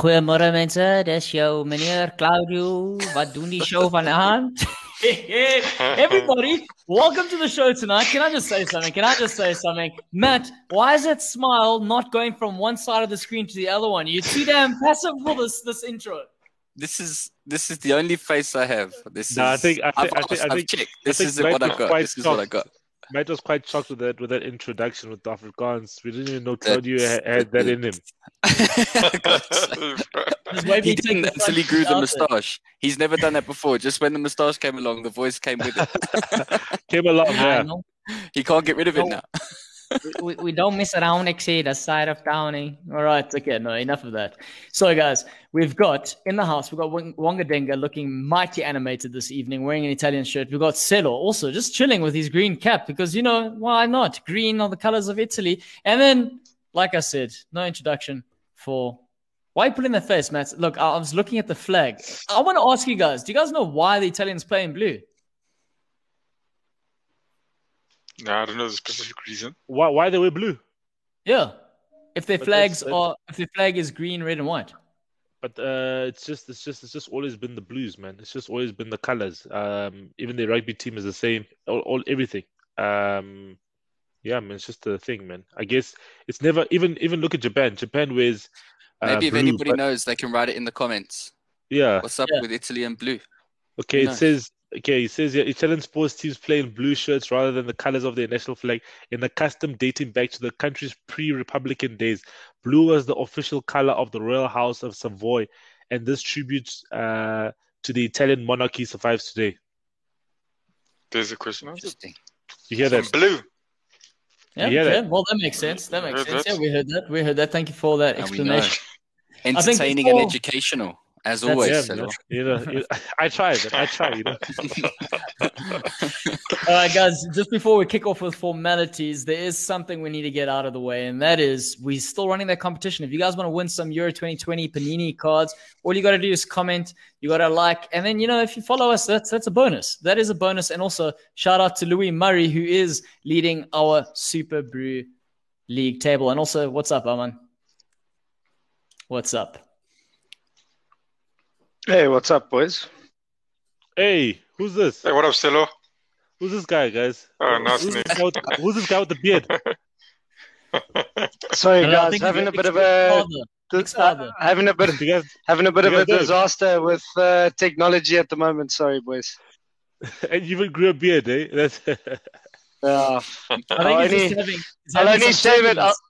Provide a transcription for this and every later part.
Hallo, goeiemôre mense. Dis jou meneer Claudio. Wat doen die show vanaand? Everybody, welcome to the show tonight. Can I just say something? Can I just say something? Matt, why is that smile not going from one side of the screen to the other one? You're too damn passive for this this intro. This is this is the only face I have. This No, I is. think- I I've think- I asked, think- I I've think- checked. I This think is what I was got. This is what I shocked. got. Matt was quite shocked with that with that introduction with the Afrikaans. We didn't even know Claudio had, had that in him. Just he till you take didn't until he grew the moustache. He's never done that before. Just when the moustache came along, the voice came with it. Came along, yeah. he can't get rid of it now. We, we don't mess around, Exceed, the side of Downey. Eh? All right, okay, no, enough of that. So, guys, we've got in the house, we've got Wang- Wonga Denga looking mighty animated this evening, wearing an Italian shirt. We've got Celo also just chilling with his green cap because, you know, why not? Green are the colors of Italy. And then, like I said, no introduction for. Why you putting the face, Matt? Look, I was looking at the flag. I want to ask you guys do you guys know why the Italians play in blue? no, I don't know the specific reason. Why why they wear blue? Yeah. If their But flags that's- are, if their flag is green, red, and white. But uh, it's just it's just it's just always been the blues, man. It's just always been the colors. Um, even the rugby team is the same. All, all everything. Um, yeah, man. It's just a thing, man. I guess it's never even even look at Japan. Japan wears uh, Maybe if blue, anybody but- knows, they can write it in the comments. yeah. What's up Yeah. with Italy and blue? Okay, No. it says okay, he says yeah, Italian sports teams play in blue shirts rather than the colors of their national flag in a custom dating back to the country's pre-Republican days. Blue was the official color of the royal house of Savoy, and this tribute uh, to the Italian monarchy survives today. There's a question. Interesting. You hear From that? blue. Yeah, You hear okay. that? Well, that makes sense. That makes sense. that? Yeah, we heard that. We heard that. Thank you for that And we know. explanation. Entertaining and educational, as That's- always. Yeah, Celo. man. You know, you, I try. I try. You know. All right, guys. Just before we kick off with formalities, there is something we need to get out of the way, and that is we're still running that competition. If you guys want to win some Euro 2020 Panini cards, all you got to do is comment. You got to like, and then you know if you follow us, that's that's a bonus. That is a bonus, and also shout out to Louis Murray who is leading our Super Brew League table, and also what's up, Aman? What's up? Hey, what's up, boys? Hey, who's this? Hey, what up, Stelo? Who's this guy, guys? Oh, nice who's, name. this guy with, who's this guy with the beard? Sorry, And I guys, having a bit of a father. Nick's father. uh, having a bit guys, having a bit of a guys know. disaster with uh, technology at the moment. Sorry, boys. and you even grew a beard, eh? That's Uh, I think I'll he's only, having. I'll only shave it. I'll, turbulence.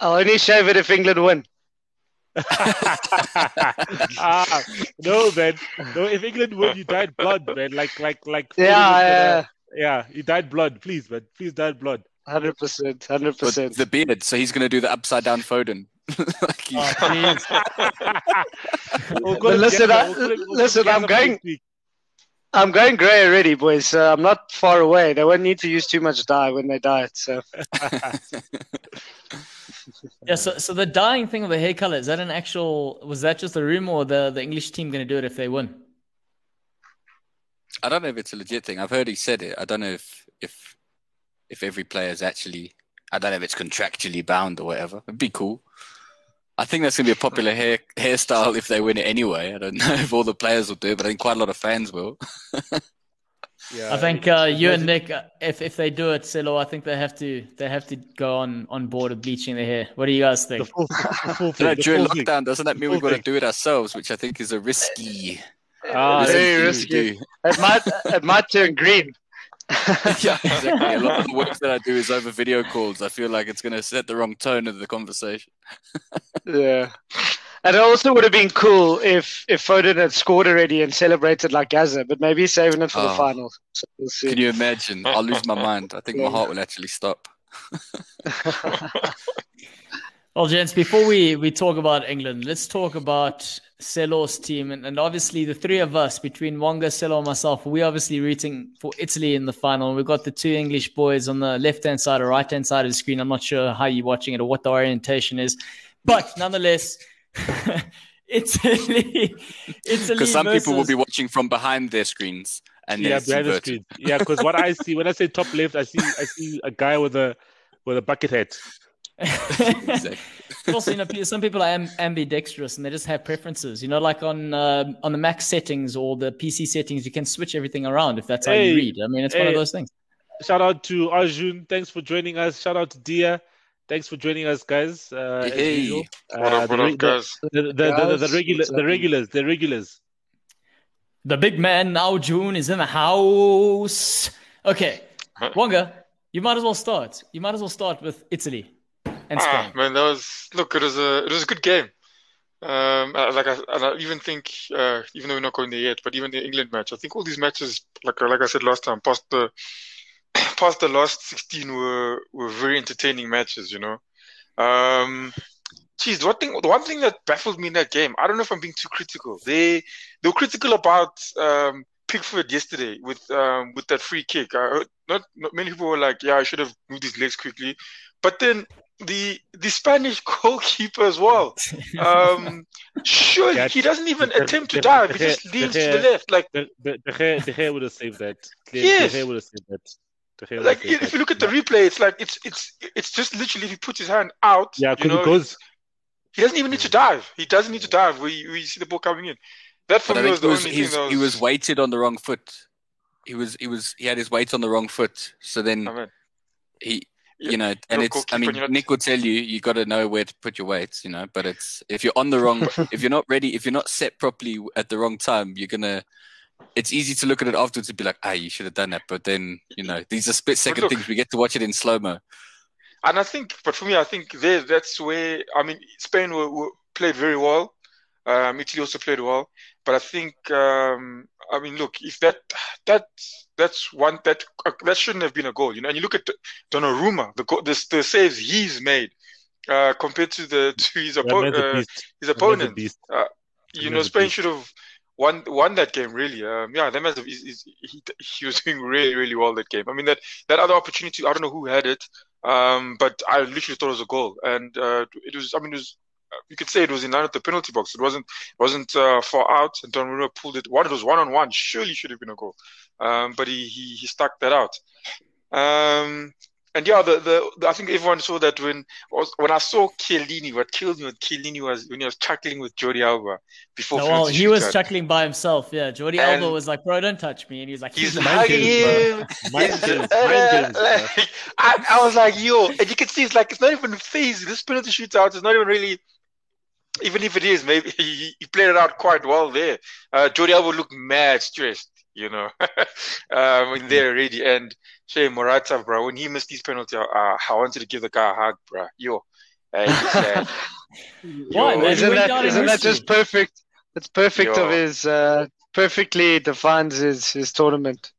I'll only shave it if England win. Ah, no, man. No, if England win, you died blood, man. Like, like, like. Yeah, yeah, yeah, yeah. You died blood, please, man. Please died blood. hundred percent, hundred percent. the beard, so he's going to do the upside down Foden. like he- Oh, please. We'll call listen, Gazza. I, we'll we'll listen, I'm going- I'm going grey already, boys. So I'm not far away. They won't need to use too much dye when they dye it. So Yeah, so, so the dying thing of the hair color, is that an actual, was that just a rumor or the, the English team going to do it if they win? I don't know if it's a legit thing. I've heard he said it. I don't know if if if every player is actually. I don't know if it's contractually bound or whatever. It'd be cool. I think that's gonna be a popular hair hairstyle if they win it anyway. I don't know if all the players will do it, but I think quite a lot of fans will. Yeah, I think uh, you and Nick, uh, if if they do it, Celo, I think they have to they have to go on on board with bleaching their hair. What do you guys the think? full, the full thing. know, during full thing. lockdown, doesn't that mean full we've got to do it ourselves, which I think is a risky, Ah, risky Very thing risky. it might it might turn green. yeah, exactly. A lot of the work that I do is over video calls. I feel like it's going to set the wrong tone of the conversation. Yeah. And it also would have been cool if if Foden had scored already and celebrated like Gazza, but maybe he's saving it for the Oh. final. So we'll see. Can you imagine? I'll lose my mind. I think my heart will actually stop. Well, gents, before we, we talk about England, let's talk about Celo's team. And, and obviously, the three of us, between Wonga, Celo, and myself, we're obviously rooting for Italy in the final. We've got the two English boys on the left hand side or right hand side of the screen. I'm not sure how you're watching it or what the orientation is. But nonetheless, Italy. Italy Because some people will be watching from behind their screens and yeah, behind the inverted. screen. Yeah, because what I see when I say top left, I see I see a guy with a with a bucket hat. Exactly. also, you know, some people are ambidextrous and they just have preferences. You know, like on um on the Mac settings or the PC settings, you can switch everything around if that's how you read. I mean, it's one of those things. Shout out to Arjun. Thanks for joining us. Shout out to Dia. Thanks for joining us, guys. Uh, as Hey. What Uh, up, the, what up, guys? the, the, the, the, the, regular, the regulars, the regulars. The big man now, June, is in the house. Okay, Huh? Wonga, you might as well start. You might as well start with Italy and Ah, Spain. man, that was look. It was a it was a good game. Um, uh, like I, and I even think, uh, even though we're not going there yet, but even the England match, I think all these matches, like like I said last time, past the past the last 16 were were very entertaining matches. You know. Um, geez, the one thing the one thing that baffled me in that game, I don't know if I'm being too critical. They they were critical about um, Pickford yesterday with um, with that free kick. I heard, not, not many people were like, yeah, I should have moved his legs quickly, but then the the Spanish goalkeeper as well. Um, sure, Yeah, he doesn't even the- attempt to the- dive. He just the- leans the- to the left. Like, The, the, the, hair, the hair would have saved that. The, Yes. the hair would have saved that. The hair would like have if you look at the replay, it's like it's it's it's just literally if he puts his hand out, Yeah, you because know, it goes. he doesn't even need to dive. He doesn't need to dive. We we see the ball coming in. That for But me was he the was, only he's, thing that he was weighted on the wrong foot. He was he was he had his weight on the wrong foot. So then I mean, he you know and it's I mean Nick will tell you you got to know where to put your weights, you know. But it's if you're on the wrong if you're not ready if you're not set properly at the wrong time, you're gonna. It's easy to look at it afterwards and be like, ah, you should have done that. But then you know these are split second look- things. We get to watch it in slow mo. And I think, but for me, I think there that's where I mean Spain were, were played very well. Um, Italy also played well, but I think um, I mean, look, if that that that's one that uh, that shouldn't have been a goal, you know. And you look at Donnarumma, the goal, the, the saves he's made uh, compared to the to his, Yeah, oppo- man's uh, his opponent. beast. You know, Spain should have won won that game really. Um, yeah, he's, he's, he he was doing really really well that game. I mean that that other opportunity, I don't know who had it, um, but I literally thought it was a goal, and uh, it was. I mean, it was. You could say it was in line with the penalty box. It wasn't wasn't uh, far out, and Donnarumma pulled it. One, it was one on one. Surely should have been a goal, um, but he, he he stuck that out. Um, and yeah, the, the, the I think everyone saw that when when I saw Chiellini. What killed me with Chiellini was when he was chuckling with Jordi Alba before. No, well, he was shootout. chuckling by himself. Yeah, Jordi And- Alba was like, "Bro, don't touch me," and he was like, He's "He's hugging him. Mind games, mind games, I, I was like, yo, and you can see it's like it's not even phase. This penalty shootout is not even really. Even if it is, maybe he, he played it out quite well there. Uh, Jordi Alba looked mad stressed, you know, um, in there already. And Shea Morata, bro, when he missed his penalty, uh, I wanted to give the guy a hug, bro. Yo, he's, uh, Why, yo, man? He Isn't went that down in isn't that just perfect? It's perfect Yo. of his uh, perfectly defines his his tournament.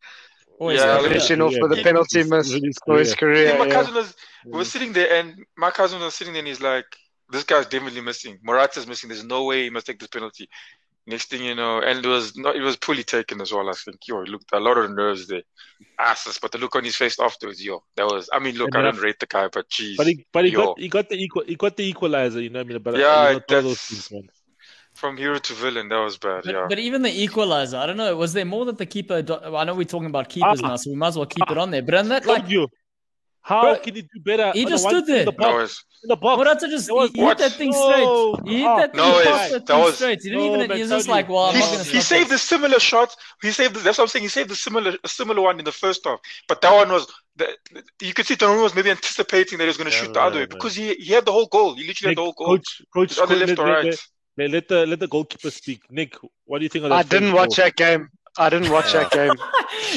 Always Yeah, like that. Finishing off with a Yeah. penalty miss Really for his career. Yeah, my yeah. cousin was we were sitting there, and my cousin was sitting there, and he's like, "This guy's definitely missing. Morata's missing. There's no way he must take this penalty." Next thing you know, and it was not. It was poorly taken as well. I think. Yo, it looked a lot of nerves there. Asses, but the look on his face afterwards, yo, that was. I mean, look, And I don't rate the guy, but geez, But he, but he yo, got he got the equal he got the equalizer, you know what I mean? But Yeah, you those that's- things, man. from hero to villain, that was bad. But, Yeah, but even the equalizer, I don't know. Was there more that the keeper? do- I know we're talking about keepers Ah. now, so we might as well keep it on there. But on that, Told like, you. How Bro, can he do better? he just the one stood there. In the no, box. it's, In the box. Morata just That was- he, he hit What? that thing No. straight. He hit that thing. No, he it's- that that was- straight. He didn't No, even. man, He was just like, "Well, I'm he, not going to he stop." saved this. a similar shot. He saved. That's what I'm saying. He saved a similar, a similar one in the first half. But that one was. The, you could see Donnarumma was maybe anticipating that he was going to Yeah, shoot the other way man. because he he had the whole goal. He literally Nick, had the whole goal. coach, coach, It's coach, left let, or right. let, let the let the goalkeeper speak. Nick, what do you think of that? I didn't watch goal? that game. I didn't watch that game.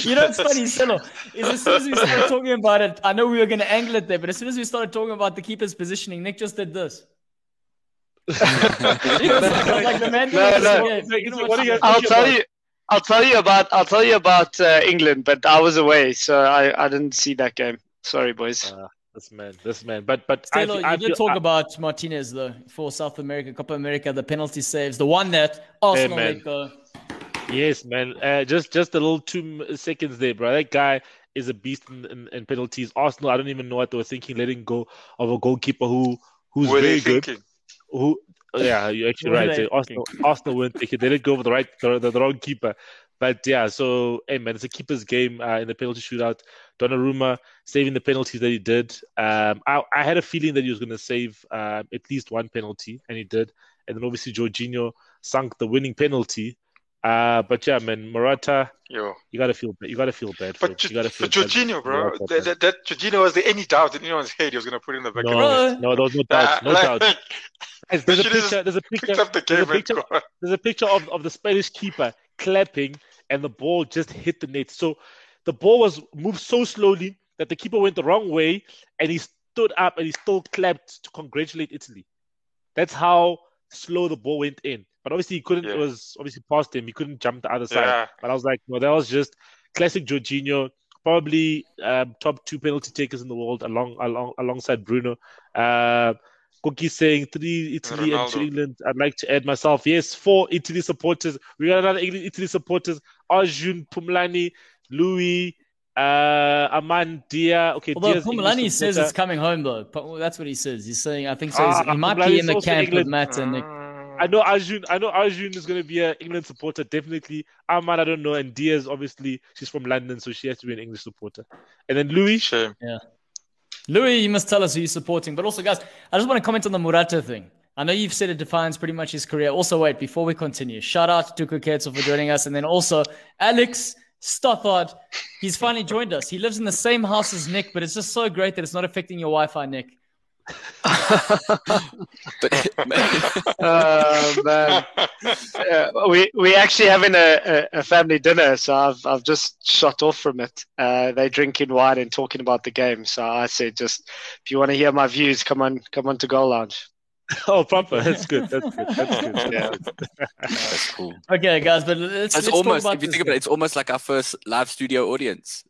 you know what's funny, Silo? Is as soon as we started talking about it, I know we were going to angle it there, but as soon as we started talking about the keeper's positioning, Nick just did this. Like, the man. No, no. What are you? I'll tell you. I'll tell you about. I'll tell you about uh, England, but I was away, so I, I didn't see that game. Sorry, boys. Uh, this man, this man. But but I, Taylor, I you did feel- talk I- about Martinez though for South America, Copa America, the penalty saves, the one that Arsenal man. let go. Yes, man. Uh, just just a little two seconds there, bro. That guy is a beast in, in, in penalties. Arsenal, I don't even know what they were thinking, letting go of a goalkeeper who who's Were very good. thinking? Who, yeah, you're actually right. they So Arsenal, Arsenal weren't thinking. They didn't go for the right, the, the, the wrong keeper. but yeah, so hey man, it's a keeper's game uh, in the penalty shootout. Donnarumma saving the penalties that he did. Um, I, I had a feeling that he was going to save uh, at least one penalty, and he did. And then obviously Jorginho sunk the winning penalty. Uh, but yeah, man, Morata, Yo. you gotta feel bad you gotta feel bad. For, But, him. You gotta feel bad Jorginho, for bro, Morata, that, that, that Jorginho, was there any doubt in anyone's head he was going to put in the back No, of no, there was no doubt, no doubt. Guys, There's a picture. There's a picture. the There's a picture. There's a picture of, of the Spanish keeper clapping, and the ball just hit the net. So the ball was moved so slowly that the keeper went the wrong way, and he stood up and he still clapped to congratulate Italy. That's how slow the ball went in. But obviously, he couldn't. It was obviously past him. He couldn't jump the other side. Yeah. But I was like, no, that was just classic Jorginho. Probably um, top two penalty takers in the world, along along alongside Bruno. Uh, Cookie saying three Italy and two England. I'd like to add myself. Yes, four Italy supporters. We got another Italy supporters. Arjun Pumlani, Louis, uh, Aman Dia. Okay, Although Dia's English says it's coming home though. But that's what he says. He's saying I think so. Ah, he might Pumulani be in the also camp with Matt and Nick. I know Arjun. I know Arjun is going to be an England supporter, definitely. Aman, I don't know, and Diaz, obviously, she's from London, so she has to be an English supporter. And then Louis, Shame. Louis, you must tell us who you're supporting. But also, guys, I just want to comment on the Morata thing. I know you've said it defines pretty much his career. Also, wait, before we continue, shout out to Kuketsu for joining us. And then also, Alex Stothard, he's finally joined us. He lives in the same house as Nick, but it's just so great that it's not affecting your Wi Fi, Nick. But Oh man, Yeah, we we actually having a, a, a family dinner, so I've I've just shot off from it. Uh, they drinking wine and talking about the game, so I said, just if you want to hear my views, come on, come on to Goal Lounge. oh, proper. That's good. That's good. That's good. That's Yeah. good. that's cool. Okay, guys, but let's, It's let's almost, talk about if you think about it, it's almost like our first live studio audience.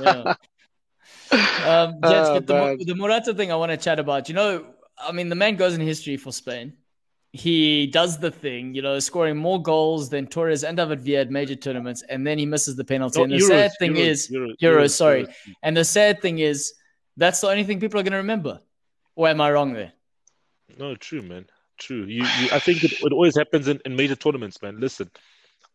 yeah. Um, Jets, Oh, but the, man. the Morata thing I want to chat about. You know, I mean, the man goes in history for Spain. He does the thing, you know, scoring more goals than Torres and David Villa at major tournaments, and then he misses the penalty. No, and the Euros, sad thing Euros, is, Euros, Euros, sorry. Euros. and the sad thing is, that's the only thing people are going to remember. Or am I wrong there? No, true, man. True. You, you I think it, it always happens in, in major tournaments, man. Listen,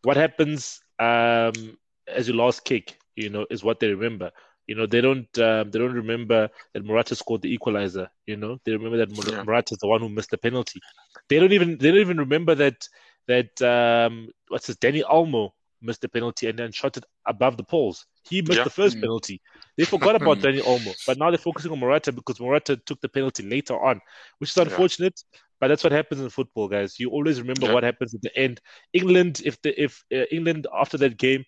what happens um, as your last kick, you know, is what they remember. You know, they don't um, they don't remember that Morata scored the equalizer. You know, they remember that Mor- Yeah. Morata is the one who missed the penalty. They don't even they don't even remember that that um, what's his Dani Olmo missed the penalty and then shot it above the poles. He missed Yeah. the first Mm. penalty. They forgot about Dani Olmo, but now they're focusing on Morata because Morata took the penalty later on, which is unfortunate. But that's what happens in football, guys. You always remember Yeah. what happens at the end. England, if the if uh, England after that game,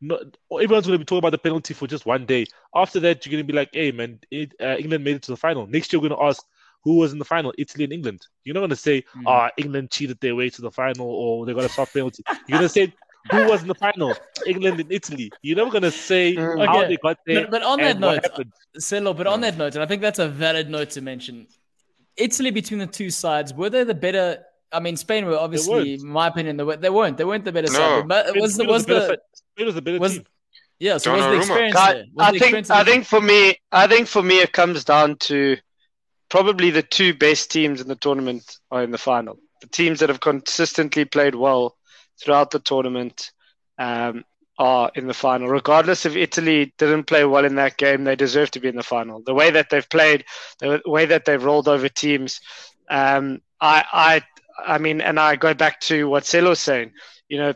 no, everyone's going to be talking about the penalty for just one day. After that, you're going to be like, "Hey, man, it, uh, England made it to the final." Next year, we're going to ask who was in the final, Italy and England. You're not going to say, Mm. "Ah, England cheated their way to the final," or they got a soft penalty. You're going to say. Who was in the final? England and Italy. You're never gonna say Mm. how they got there. But, but on that and what note, happened. Silo, but on that note, and I think that's a valid note to mention. Italy between the two sides, were they the better? I mean, Spain were obviously, in my opinion, they, were, they weren't. They weren't the better No. side. But Spain- was the Spain was a better the fi- Spain was a better was- team. yeah? So was the experience I, there? Was I the think experience I there? think for me, I think for me, it comes down to probably the two best teams in the tournament are in the final. The teams that have consistently played well throughout the tournament um, are in the final. Regardless if Italy didn't play well in that game, they deserve to be in the final. The way that they've played, the way that they've rolled over teams, um, I, I, I mean, and I go back to what Celo's saying. You know,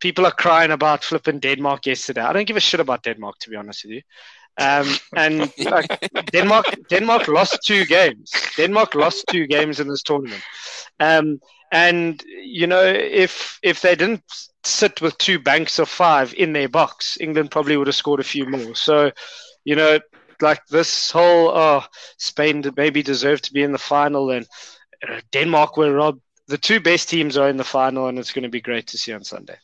people are crying about flipping Denmark yesterday. I don't give a shit about Denmark, to be honest with you. Um, and Denmark, Denmark lost two games. Denmark lost two games in this tournament. Um, and you know, if if they didn't sit with two banks of five in their box, England probably would have scored a few more. So, you know, like this whole oh, Spain maybe deserved to be in the final, and uh, Denmark were robbed. The two best teams are in the final, and it's going to be great to see on Sunday.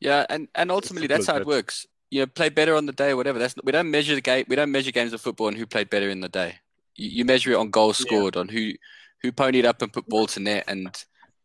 Yeah, and, and ultimately that's as how it works. You know, play better on the day or whatever. That's we don't measure the game. We don't measure games of football on who played better in the day. You, you measure it on goals Yeah. scored, on who who ponied up and put ball to net. And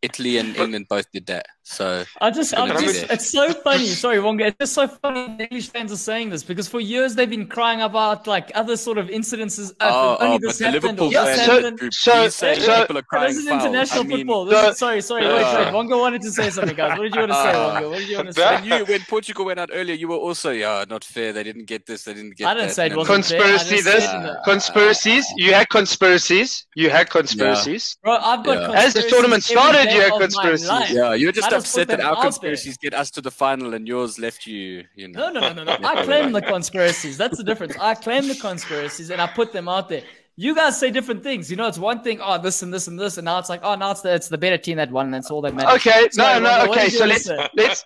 Italy and England both did that. So I just, I'm just, it's so funny. Sorry, Wonga. It's just so funny. The English fans are saying this because for years they've been crying about like other sort of incidences. Uh, Oh, only oh, this but the happened Liverpool or Yeah, this so- happened. group, so- you so- people are crying This is foul. international I mean, football. This So- is, sorry, sorry, wait, Uh, wait. Wonga wanted to say something, guys. What did you want to say, Uh, Wonga? What did you want to say? And you, when Portugal went out earlier, you were also, yeah, not fair. They didn't get this. They didn't get I didn't that. say it wasn't Conspiracy just this, said that. conspiracies. You had conspiracies. You had conspiracies. Bro, I've got Yeah. As the tournament started, you had conspiracies. Yeah, you're just upset put that them our out there. conspiracies get us to the final and yours left you, you know. No, no, no, no, no. I claim the conspiracies. That's the difference. I claim the conspiracies and I put them out there. You guys say different things. You know, it's one thing, oh, this and this and this, and now it's like, oh, now it's the it's the better team that won, and that's all that matters. Okay, Sorry, no, no. Okay, so wanna let's say? let's.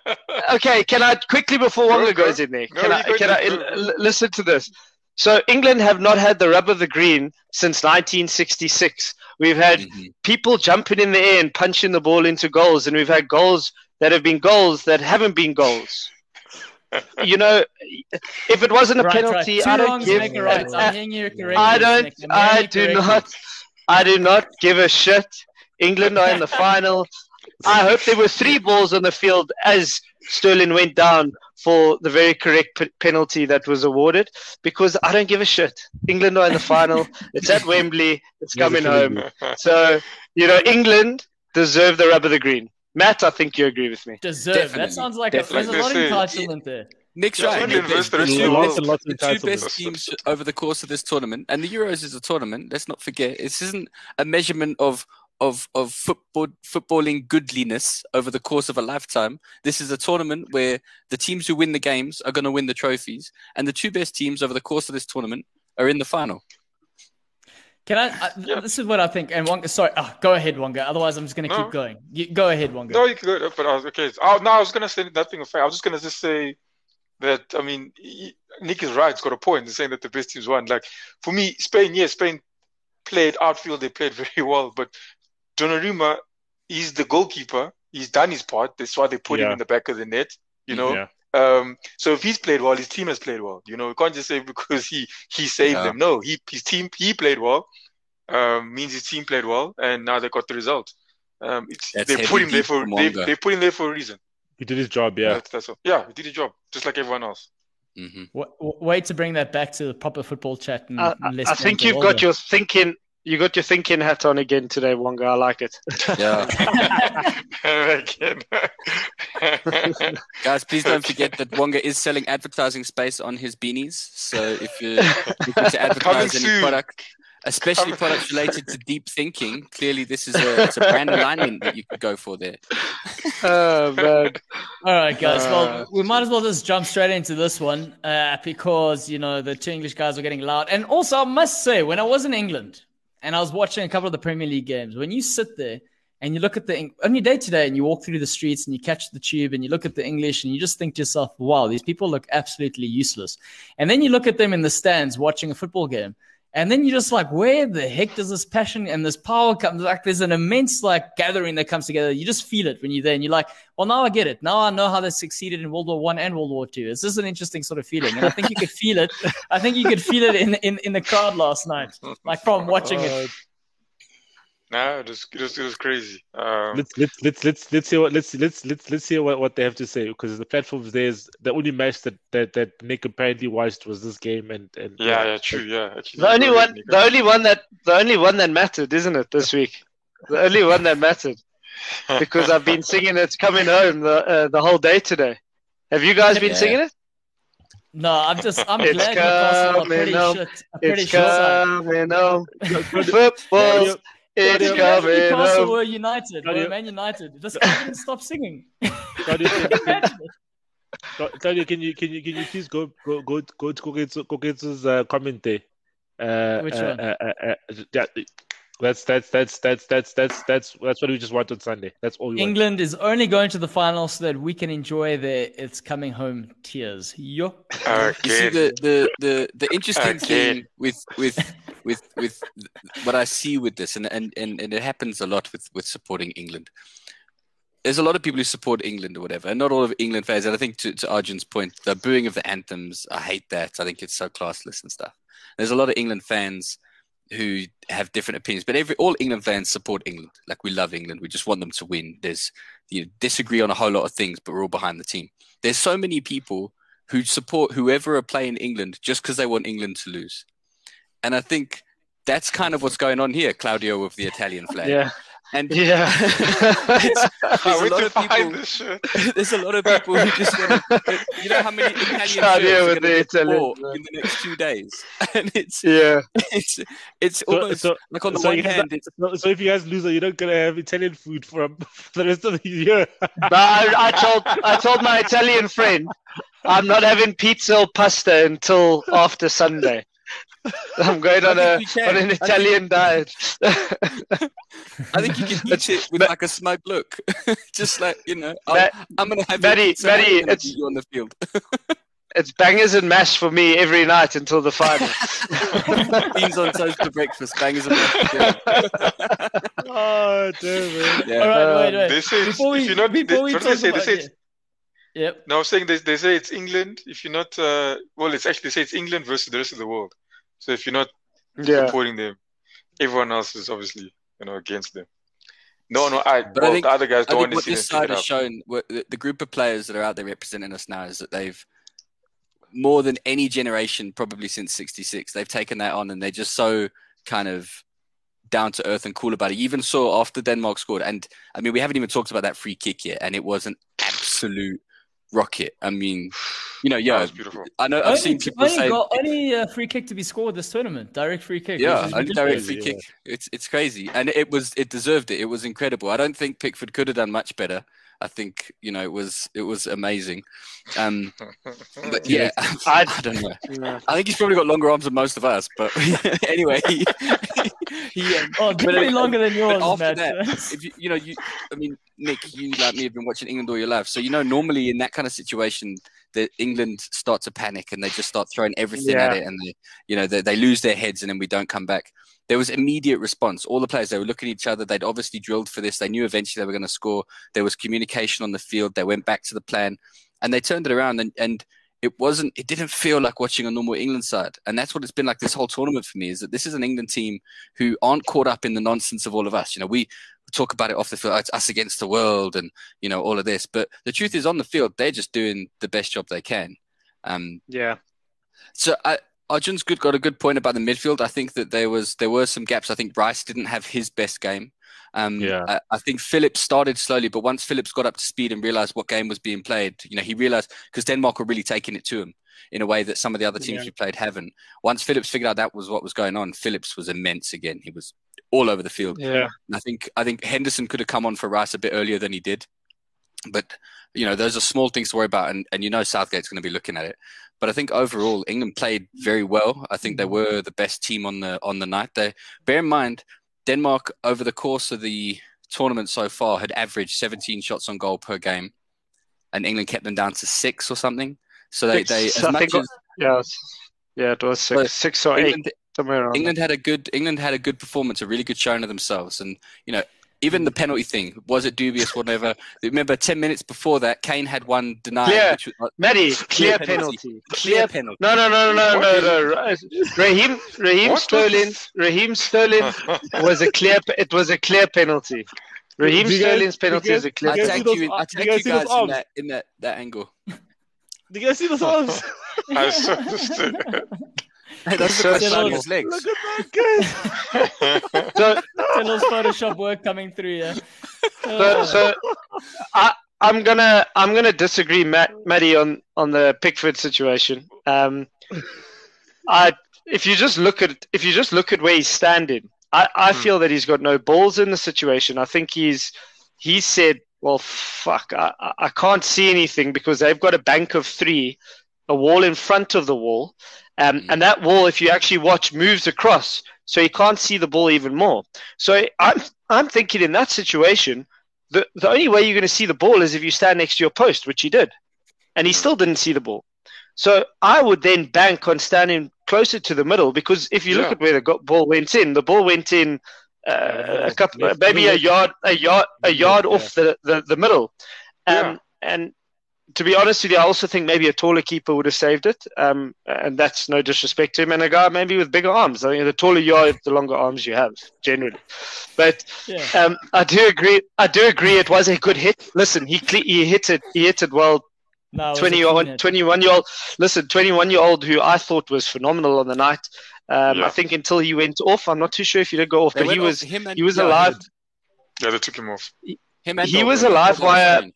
Okay, can I quickly before Go, Wonga go. goes in there? No, Can I can you I listen to this? So England have not had the rub of the green since 1966. We've had Mhm. people jumping in the air and punching the ball into goals, and we've had goals that have been goals that haven't been goals. you know, if it wasn't a Right, penalty, right. I don't give. make a right. I'm hearing you correctly. I don't. I'm hearing I you do not. I do not give a shit. England are in the final. I hope there were three balls on the field as Sterling went down for the very correct p- penalty that was awarded because I don't give a shit. England are in the final. It's at Wembley. It's coming home. So, you know, England deserve the rub of the green. Matt, I think you agree with me. Deserve. Definitely. That sounds like a, there's a lot of entitlement there. Nick's Yeah, right. England The- versus the the rest two the Lots world. and lots of the two best teams over the course of this tournament, and the Euros is a tournament. Let's not forget, this isn't a measurement of of of football footballing goodliness over the course of a lifetime. This is a tournament where the teams who win the games are going to win the trophies, and the two best teams over the course of this tournament are in the final. Can I? I Yeah. This is what I think. And Wonga, sorry, oh, go ahead, Wonga. Otherwise, I'm just going to No. keep going. You, go ahead, Wonga. No, you can go. But I was okay. Oh, no, I was gonna say nothing of fact. I was just gonna just say that. I mean, he- Nick is right. He's got a point in saying that the best teams won. Like for me, Spain. Yes, Spain played outfield. They played very well. But Donnarumma, is the goalkeeper. He's done his part. That's why they put him in the back of the net. You know. Yeah. Um, so if he's played well, his team has played well. You know, we can't just say because he he saved Yeah. them. No, he his team he played well. Um, means his team played well, and now they got the result. Um, it's, they put him there for they, they put him there for a reason. He did his job. Yeah. That's, that's all. Yeah, he did a job just like everyone else. hmm W- w- wait to bring that back to the proper football chat. And, I, I think you've Wonga. got your thinking. You got your thinking hat on again today, Wonga. I like it. Yeah, Again. guys, please don't forget that Wonga is selling advertising space on his beanies. So if you're looking to advertise any soon. product, especially Coming- products related to deep thinking, clearly this is a, it's a brand alignment that you could go for there. Oh man. All right, guys. Uh, well, we might as well just jump straight into this one uh, because you know the two English guys were getting loud. And also, I must say, when I was in England and I was watching a couple of the Premier League games, when you sit there and you look at the on your day to day and you walk through the streets and you catch the tube and you look at the English and you just think to yourself, "Wow, these people look absolutely useless." And then you look at them in the stands watching a football game. And then you're just like, where the heck does this passion and this power come? Like, there's an immense like gathering that comes together. You just feel it when you're there, and you're like, well, now I get it. Now I know how they succeeded in World War One and World War Two. It's just an interesting sort of feeling, and I think you could feel it. I think you could feel it in in, in the crowd last night, like from watching it. Oh, Nah, it was, it was it was crazy. Um, let's let's let's let's let's hear what let's let's let's let's hear what, what they have to say because the platforms there's the only match that, that that Nick apparently watched was this game and and yeah, yeah, true. Yeah, actually, The only one, Nico. the only one that, the only one that mattered, isn't it? This week, the only one that mattered because I've been singing "It's Coming Home" the uh, the whole day today. Have you guys been Yeah. singing it? No, I'm just I'm It's glad Newcastle are coming pretty home. shit. A pretty It's shit coming home, Claudio, football. It's Imagine coming Newcastle home. were United, Claudio. were Man United. Just I didn't stop singing. Claudio, can- can- Imagine. Claudio, can you can you can you please go go go go to Koketsu, Koketsu's uh, comment there? Uh, Which uh, one? Uh, uh, uh, yeah, that's that's that's that's that's that's that's that's what we just want on Sunday. That's all we want. England is only going to the final so that we can enjoy their it's coming home tears. Yo. You see the the the, the interesting Again. thing with with with with what I see with this, and, and and and it happens a lot with with supporting England. There's a lot of people who support England or whatever, and not all of England fans. And I think to, to Arjun's point, the booing of the anthems, I hate that. I think it's so classless and stuff. There's a lot of England fans who have different opinions, but every all England fans support England. Like we love England. We just want them to win. There's you know, disagree on a whole lot of things, but we're all behind the team. There's so many people who support whoever are playing England just because they want England to lose, and I think that's kind of what's going on here, Claudio, with the Italian flag. Yeah. And Yeah. it's- I there's a lot of people. this. There's a lot of people who just want to. You know how many Italian Claudio shirts are with the Italian in the next two days, and it's yeah. it's it's So, almost so, like on the so one you guys- hand, it's so, so if you guys lose, you're not gonna have Italian food for, for the rest of the year. But I, I told I told my Italian friend I'm not having pizza or pasta until after Sunday. I'm going on a think you can. on an I think- Italian diet. I think you can eat it with like a smug look, just like you know. I'll- Matt- I'm gonna have Matty- your pizza, I'm gonna it's- you on the field. it's bangers and mash for me every night until the final. Beans on toast for breakfast, bangers and mash for oh, damn, man. Yeah. All right, wait, wait. They say Before we, if you're not, they, before we what talk they say? They about say it's, it- Yep. no, I'm saying they, they say it's England. If you're not, uh, well, it's actually they say it's England versus the rest of the world. So if you're not Yeah. supporting them, everyone else is obviously you know against them. No, no, I. But I think- the other guys don't think want what to see this side has shown, what the, the group of players that are out there representing us now, is that they've more than any generation, probably since '66, they've taken that on, and they're just so kind of down to earth and cool about it. You even saw after Denmark scored, and I mean, we haven't even talked about that free kick yet, and it was an absolute rocket. I mean, you know, yeah, beautiful. I know I've Only, seen people only, say, goal, only uh, free kick to be scored this tournament. Direct free kick. yeah, only direct ridiculous. free yeah. kick. It's it's crazy, and it was it deserved it. It was incredible. I don't think Pickford could have done much better. I think you know it was it was amazing. Um, but yeah, I- I don't know. Yeah. I think he's probably got longer arms than most of us. But anyway, he, he um, Oh, definitely longer than yours, after Matt. that, if you you know you, I mean Nick, you like me have been watching England all your life, so you know normally in that kind of situation, that England start to panic and they just start throwing everything at it, and they you know they, they lose their heads and then we don't come back. There was immediate response. All the players they were looking at each other. They'd obviously drilled for this. They knew eventually they were going to score. There was communication on the field. They went back to the plan, and they turned it around. And, and it wasn't. It didn't feel like watching a normal England side. And that's what it's been like this whole tournament for me. Is that this is an England team who aren't caught up in the nonsense of all of us. You know, we talk about it off the field. It's us against the world, and you know all of this. But the truth is, on the field, they're just doing the best job they can. Um, Yeah. so I, Arjun's good got a good point about the midfield. I think that there was there were some gaps. I think Rice didn't have his best game. Um, Yeah. I, I think Phillips started slowly, but once Phillips got up to speed and realized what game was being played, you know, he realized because Denmark were really taking it to him in a way that some of the other teams Yeah. we played haven't. Once Phillips figured out that was what was going on, Phillips was immense again. He was all over the field. Yeah. And I think I think Henderson could have come on for Rice a bit earlier than he did, but you know those are small things to worry about, and, and you know Southgate's going to be looking at it. But I think overall England played very well. I think they were the best team on the on the night. They bear in mind Denmark over the course of the tournament so far had averaged 17 shots on goal per game, and England kept them down to six or something. So they, Six, they as much as Yeah. Yeah, it was six, six or eight, England, somewhere around. England had a good England had a good performance, a really good showing of themselves, and you know even the penalty thing was it dubious, whatever. Remember, ten minutes before that, Kane had one denied. Clear. Which was, uh, Matty, clear, penalty. penalty. clear Clear. penalty. No, no, no, no, no, no. Raheem, Raheem What? Sterling, Raheem Sterling was a clear. It was a clear penalty. Raheem you Sterling's do you penalty guys- is a clear I You penalty. see tagged those you. In, I ar- you you guys in arms? that in that that angle. Do you guys see those arms? I so understood. Hey, those So are the slow. on his legs. Look at that, guys. So, Till's Photoshop work coming through, yeah. so, so I, I'm gonna, I'm gonna disagree, Matt, Matty, on on the Pickford situation. Um, I, if you just look at, if you just look at where he's standing, I, I Hmm. feel that he's got no balls in the situation. I think he's, he said, well, fuck, I, I- I can't see anything because they've got a bank of three, a wall in front of the wall, um, Mm. and that wall, if you actually watch, moves across, so you can't see the ball even more. So I'm, I'm thinking in that situation, the the only way you're going to see the ball is if you stand next to your post, which he did, and he still didn't see the ball. So I would then bank on standing closer to the middle because if you look at where the go- ball went in, the ball went in uh, a couple, maybe a yard, a yard, a yard Yeah. off the, the, the middle, um, Yeah. and to be honest with you, I also think maybe a taller keeper would have saved it. Um, and that's no disrespect to him. And a guy maybe with bigger arms. I mean, the taller you are, the longer arms you have, generally. But Yeah. um, I do agree. I do agree. It was a good hit. Listen, he cle- he hit it. He hit it well. No, it was a 21, clean hit. 21 year old. Listen, 21 year old who I thought was phenomenal on the night. Um, Yeah. I think until he went off. I'm not too sure if he did go off, They but he was off him and, he was yeah, alive. Yeah, they took him off. Him and he was alive put them on via screen.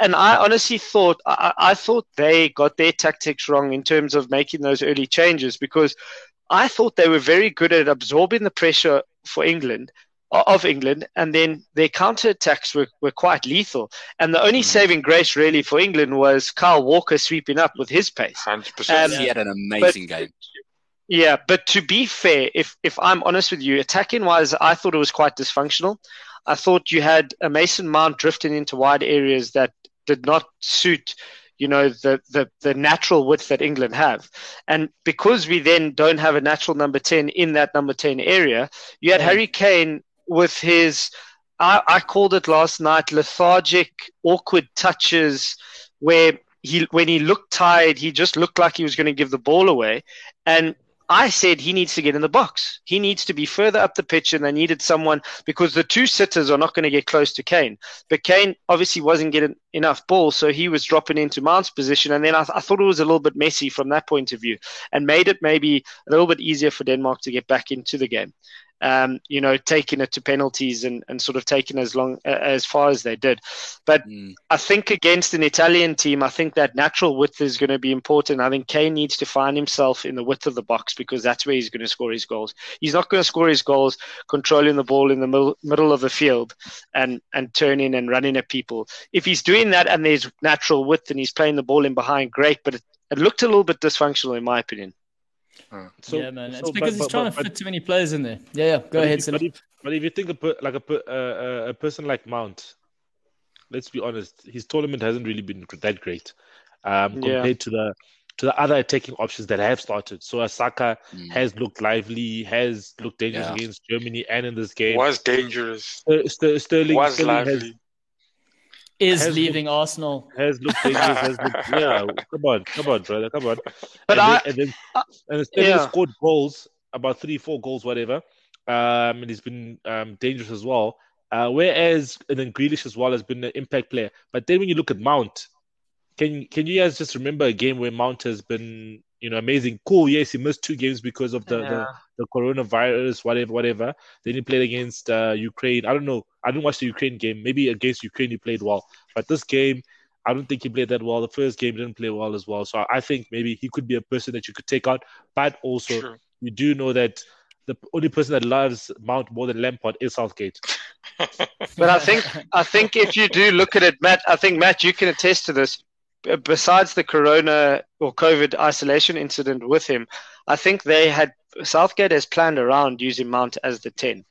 And I honestly thought I, I thought they got their tactics wrong in terms of making those early changes because I thought they were very good at absorbing the pressure for England of England, and then their counter attacks were, were quite lethal. And the only saving grace really for England was Kyle Walker sweeping up with his pace. 100%. Um, He had an amazing game. Yeah, but to be fair, if if I'm honest with you, attacking wise, I thought it was quite dysfunctional. I thought you had a Mason Mount drifting into wide areas that did not suit, you know, the the the natural width that England have, and because we then don't have a natural number ten in that number ten area, you had mm. Harry Kane with his. I, I called it last night lethargic, awkward touches where he when he looked tired, he just looked like he was going to give the ball away. And I said he needs to get in the box. He needs to be further up the pitch, and they needed someone because the two sitters are not going to get close to Kane. But Kane obviously wasn't getting enough ball, so he was dropping into Mount's position. And then I, I thought it was a little bit messy from that point of view, and made it maybe a little bit easier for Denmark to get back into the game. Um, you know, taking it to penalties and, and sort of taking as long as far as they did. But Mm. I think against an Italian team, I think that natural width is going to be important. I think Kane needs to find himself in the width of the box because that's where he's going to score his goals. He's not going to score his goals controlling the ball in the middle, middle of the field and, and turning and running at people. If he's doing that and there's natural width and he's playing the ball in behind, great. But it, it looked a little bit dysfunctional in my opinion. So, yeah, man. It's so- because but- he's but- trying but- to but- fit too many players in there. Yeah, yeah. Go but ahead, if, but, if, but if you think a, like a, uh, uh, a person like Mount, let's be honest, his tournament hasn't really been that great um, Yeah. compared to the to the other attacking options that have started. So a Saka Mm. has looked lively, has looked dangerous Yeah. against Germany and in this game. Was dangerous. Uh, Ster- Sterling, Was Sterling has, lively. Is has leaving Arsenal. has looked dangerous. has looked, yeah, come on, come on, brother, come on. But and I, then, and then, I- and then yeah. scored goals, about three, four goals, whatever. Um, and he's been um, dangerous as well. Uh, whereas and then Grealish as well has been an impact player. But then when you look at Mount, can can you guys just remember a game where Mount has been you know amazing? Cool, yes, he missed two games because of the, the, the coronavirus, whatever, whatever. Then he played against uh, Ukraine. I don't know. I didn't watch the Ukraine game. Maybe against Ukraine he played well, but this game. I don't think he played that well. The first game didn't play well as well. So I think maybe he could be a person that you could take out. But also, True. you do know that the only person that loves Mount more than Lampard is Southgate. But I think I think if you do look at it, Matt, I think Matt, you can attest to this. Besides the corona or COVID isolation incident with him, I think they had Southgate has planned around using Mount as the ten,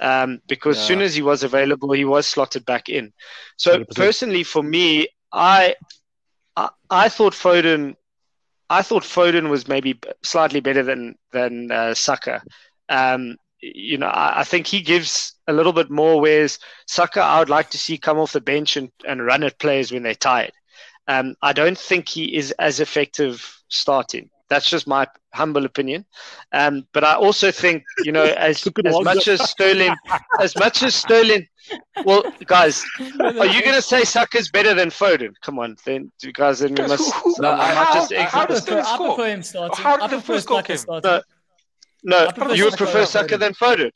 um, because Yeah. soon as he was available, he was slotted back in. So 100%. personally, for me, I, I I thought Foden, I thought Foden was maybe slightly better than than uh, Saka. Um, you know, I, I think he gives a little bit more. Whereas Saka, I would like to see come off the bench and, and run at players when they're tired. Um, I don't think he is as effective starting. That's just my humble opinion. Um, but I also think, you know, as, as much as Sterling, as much as Sterling, well, guys, are you going to say Saka's better than Foden? Come on, then, guys, then we must. who- who- no, I might how- just I, how exit does this. prefer, Sterling I score? prefer him starting. How did I the prefer first goal Saka came? starting. No, No, prefer you would prefer over Saka than Foden.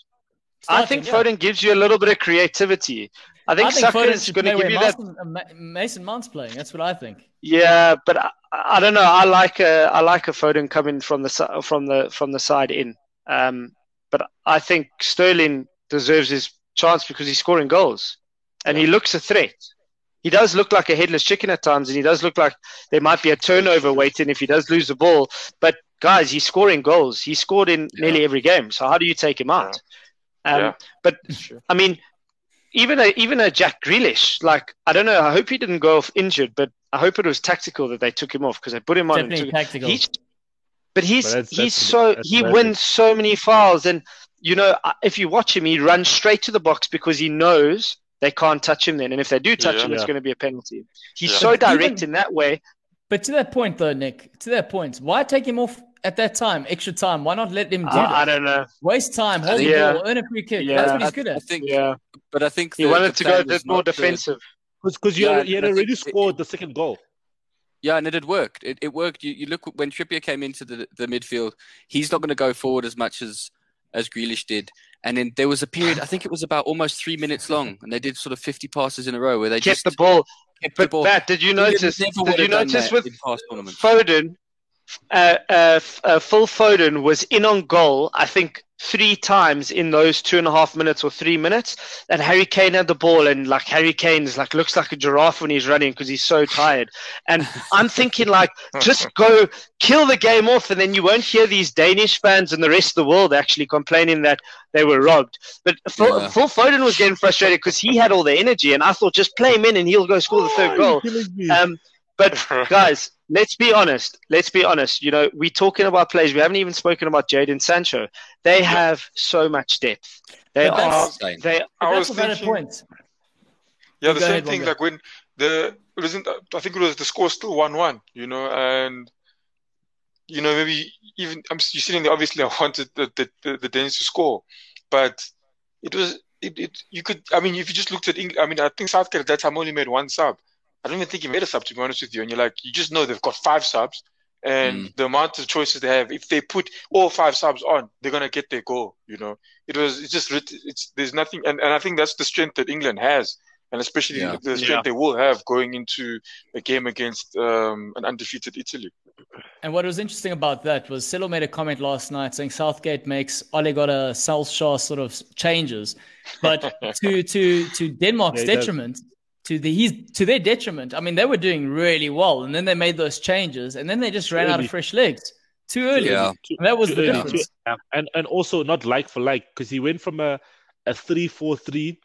I think yeah. Foden gives you a little bit of creativity. I think, I think Saka is going to give you that. Mason, uh, Ma- Mason Mount's playing. That's what I think. Yeah, but I, I don't know. I like a I like a Foden coming from the from the from the side in. Um, but I think Sterling deserves his chance because he's scoring goals, and he looks a threat. He does look like a headless chicken at times, and he does look like there might be a turnover waiting if he does lose the ball. But guys, he's scoring goals. He scored in Yeah. nearly every game. So how do you take him out? Um, Yeah. But Sure. I mean, even a even a Jack Grealish, like I don't know. I hope he didn't go off injured, but I hope it was tactical that they took him off because they put him on. And Definitely took, tactical. he's, but he's But that's- he's that's- so that's he bad. wins so many fouls, and you know if you watch him, he runs straight to the box because he knows they can't touch him then. And if they do touch Yeah. him, it's going to be a penalty. He's Yeah. so direct even- in that way. But to that point, though, Nick, to that point, why take him off at that time, extra time? Why not let them do I, I don't know. Waste time, hold the Yeah. ball, earn a free kick. Yeah. That's what he's good I at. think, Yeah. but I think He the- wanted the to go a bit more defensive. Because you Yeah, had, you had already think it- scored the second goal. Yeah, and it had worked. It, it worked. You, you look when Trippier came into the, the midfield, he's not going to go forward as much as as Grealish did. And then there was a period, I think it was about almost three minutes long, and they did sort of 50 passes in a row where they Kept just the ball. kept the But ball. Matt, did you notice? Did you notice with in past tournaments. Foden? Uh, uh, uh, Phil Foden was in on goal. I think three times in those two and a half minutes or three minutes. And Harry Kane had the ball, and like Harry Kane is like looks like a giraffe when he's running because he's so tired. And I'm thinking like, just go kill the game off, and then you won't hear these Danish fans and the rest of the world actually complaining that they were robbed. But Phil, Yeah. Phil Foden was getting frustrated because he had all the energy, and I thought just play him in and he'll go score the third goal. Killing me. But guys, let's be honest. Let's be honest. You know, we're talking about players. We haven't even spoken about Jadon Sancho. They have so much depth. They But are. that's- Insane. They I that's was a thinking- point. Yeah, the same ahead, thing. Wonga. Like when the it wasn't. I think it was the score still one one. You know, and you know maybe even I'm you sitting there. Obviously, I wanted the the, the, the Danes to score, but it was it, it. You could. I mean, if you just looked at England. I mean, I think Southgate at that time only made one sub. I don't even think he made a sub to be honest with you. And you're like, you just know they've got five subs, and Mm. the amount of choices they have. If they put all five subs on, they're gonna get their goal. You know, it was. It's just. It's there's nothing, and, and I think that's the strength that England has and especially Yeah. the strength Yeah. they will have going into a game against um, an undefeated Italy. And what was interesting about that was Silo made a comment last night saying Southgate makes Ole Gunnar Solskjaer sort of changes, but to to to Denmark's Yeah, he does. Detriment, to the he's to their detriment. I mean, they were doing really well, and then they made those changes, and then they just ran out of fresh legs too early. Yeah. And that was Too the early, difference. too- yeah. and and also not like for like because he went from a a three four three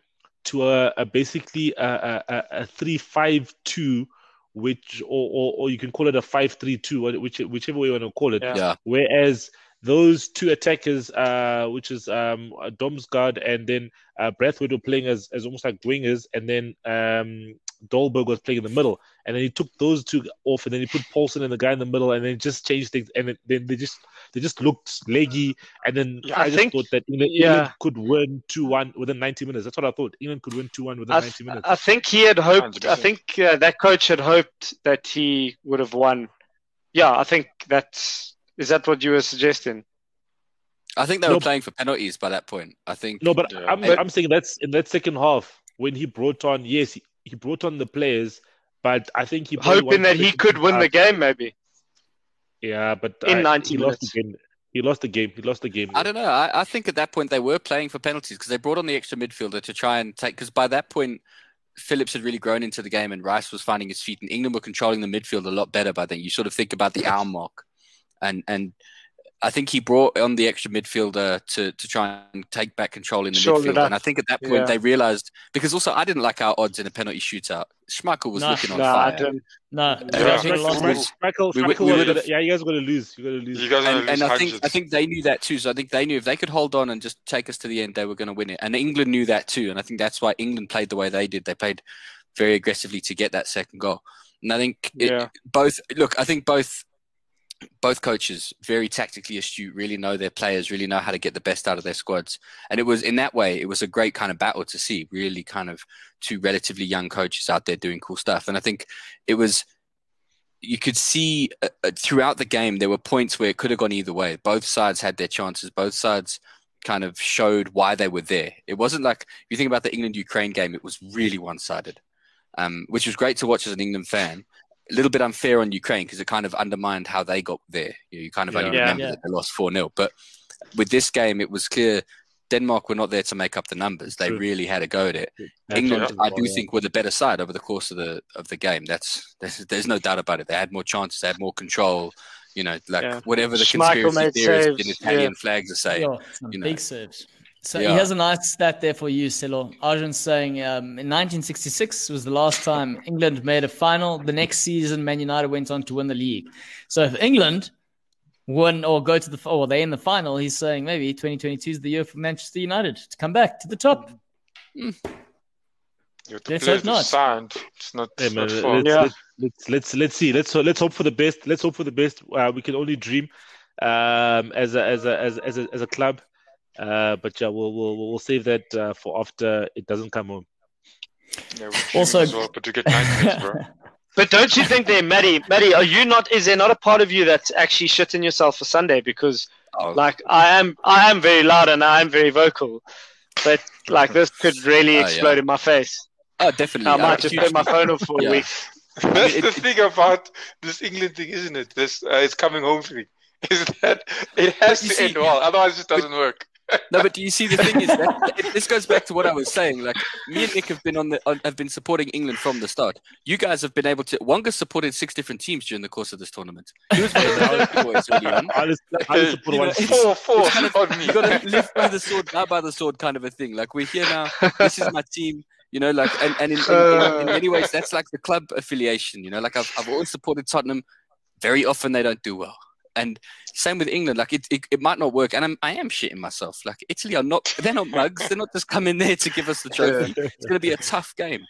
to a, a basically a, a, a- a three five two, which or, or or you can call it a five three two, which whichever way you want to call it. Yeah. Yeah. Whereas those two attackers, uh, which is um, Damsgaard and then uh, Braithwaite were playing as, as almost like wingers, and then um, Dolberg was playing in the middle. And then he took those two off, and then he put Poulsen and the guy in the middle, and then just changed things. And then- then they just they just looked leggy. And then Yeah, I, I just think- thought that England, yeah. England could win two one within ninety minutes. That's what I thought. England could win two one within I, ninety minutes. I think he had hoped. I 100%. think uh, that coach had hoped that he would have won. Yeah, I think that's. Is that what you were suggesting? I think they No, were but- playing for penalties by that point. I think. No, but Yeah. I'm But- I'm saying that's in that second half when he brought on. Yes, he, he brought on the players, but I think he Hoping that he could win the game, maybe. Yeah, but In I- 90 he lost minutes. the game. He lost the game. He lost the game. I don't know. I, I think at that point they were playing for penalties because they brought on the extra midfielder to try and take. Because by that point, Phillips had really grown into the game and Rice was finding his feet, and England were controlling the midfield a lot better by then. You sort of think about the hour mark, and and I think he brought on the extra midfielder to to try and take back control in the Shorten it midfield. up. And I think at that point Yeah. they realized because also I didn't like our odds in a penalty shootout. Schmeichel was No. looking on No, I fire. don't. No, Yeah. you guys would've Schmeichel- it. We- we was would've- yeah, you guys are gonna lose. You're gonna lose. You guys are and, gonna and I think. I think they knew that too. So I think they knew if they could hold on and just take us to the end, they were going to win it. And England knew that too. And I think that's why England played the way they did. They played very aggressively to get that second goal. And I think it, Yeah. both look. I think both both coaches very tactically astute, really know their players, really know how to get the best out of their squads. And it was in that way, it was a great kind of battle to see. Really, kind of two relatively young coaches out there doing cool stuff. And I think it was you could see uh, uh, throughout the game there were points where it could have gone either way. Both sides had their chances. Both sides kind of showed why they were there. It wasn't like if you think about the England Ukraine game, it was really one sided, um, which was great to watch as an England fan. A little bit unfair on Ukraine because it kind of undermined how they got there. You, know, you kind of only Yeah. remember Yeah. that they lost 4 0. But with this game, it was clear Denmark were not there to make up the numbers. They True. really had a go at it. That's England. I do think, were the better side over the course of the of the game. That's there's, there's no doubt about it. They had more chances, they had more control. You know, like Yeah. whatever the Schmeichel conspiracy made theorists in Italian yeah. flags are saying. Yeah, some you know. big saves. So Yeah. he has a nice stat there for you, Silo. Arjun's saying um, in 1966 was the last time England made a final. The next season, Man United went on to win the league. So if England win or go to the or they in the final, he's saying maybe 2022 is the year for Manchester United to come back to the top. Yeah, the Let's hope not. signed. It's not, Hey, it's man, not let's, Yeah. let's, let's let's let's see. Let's let's hope for the best. Let's hope for the best. Uh, we can only dream um, as a as a as as a, as a club. Uh, but yeah, we'll we'll we'll save that uh, for after it doesn't come home. Yeah, Also- also, as well, but to get nine minutes, bro. But don't you think there, Maddie? Maddie, are you not? Is there not a part of you that's actually shitting yourself for Sunday? Because Oh, like I am, I am very loud and I am very vocal, but like this could really yeah. explode in my face. oh, definitely. I Uh, might just hugely. turn my phone off for Yeah. a week. That's it- the it- thing about this England thing, isn't it? This uh, it's coming home thing. Is that it has to see- end well, otherwise it just doesn't work. No, but do you see the thing is that this goes back to what I was saying. Like me and Nick have been on the on, have been supporting England from the start. You guys have been able to. Wonga supported six different teams during the course of this tournament. He was one of the boys early on. I'll just, I'll just support You know, one. Four, four it's kind of- on me. You got to live by the sword, die by the sword, kind of a thing. Like we're here now. This is my team. You know, like and, and in, in, in, uh. in many ways, that's like the club affiliation. You know, like I've I've always supported Tottenham. Very often they don't do well. And same with England. Like it, it, it might not work, and I'm I am shitting myself. Like Italy are not they're not mugs. They're not just coming there to give us the trophy. It's going to be a tough game.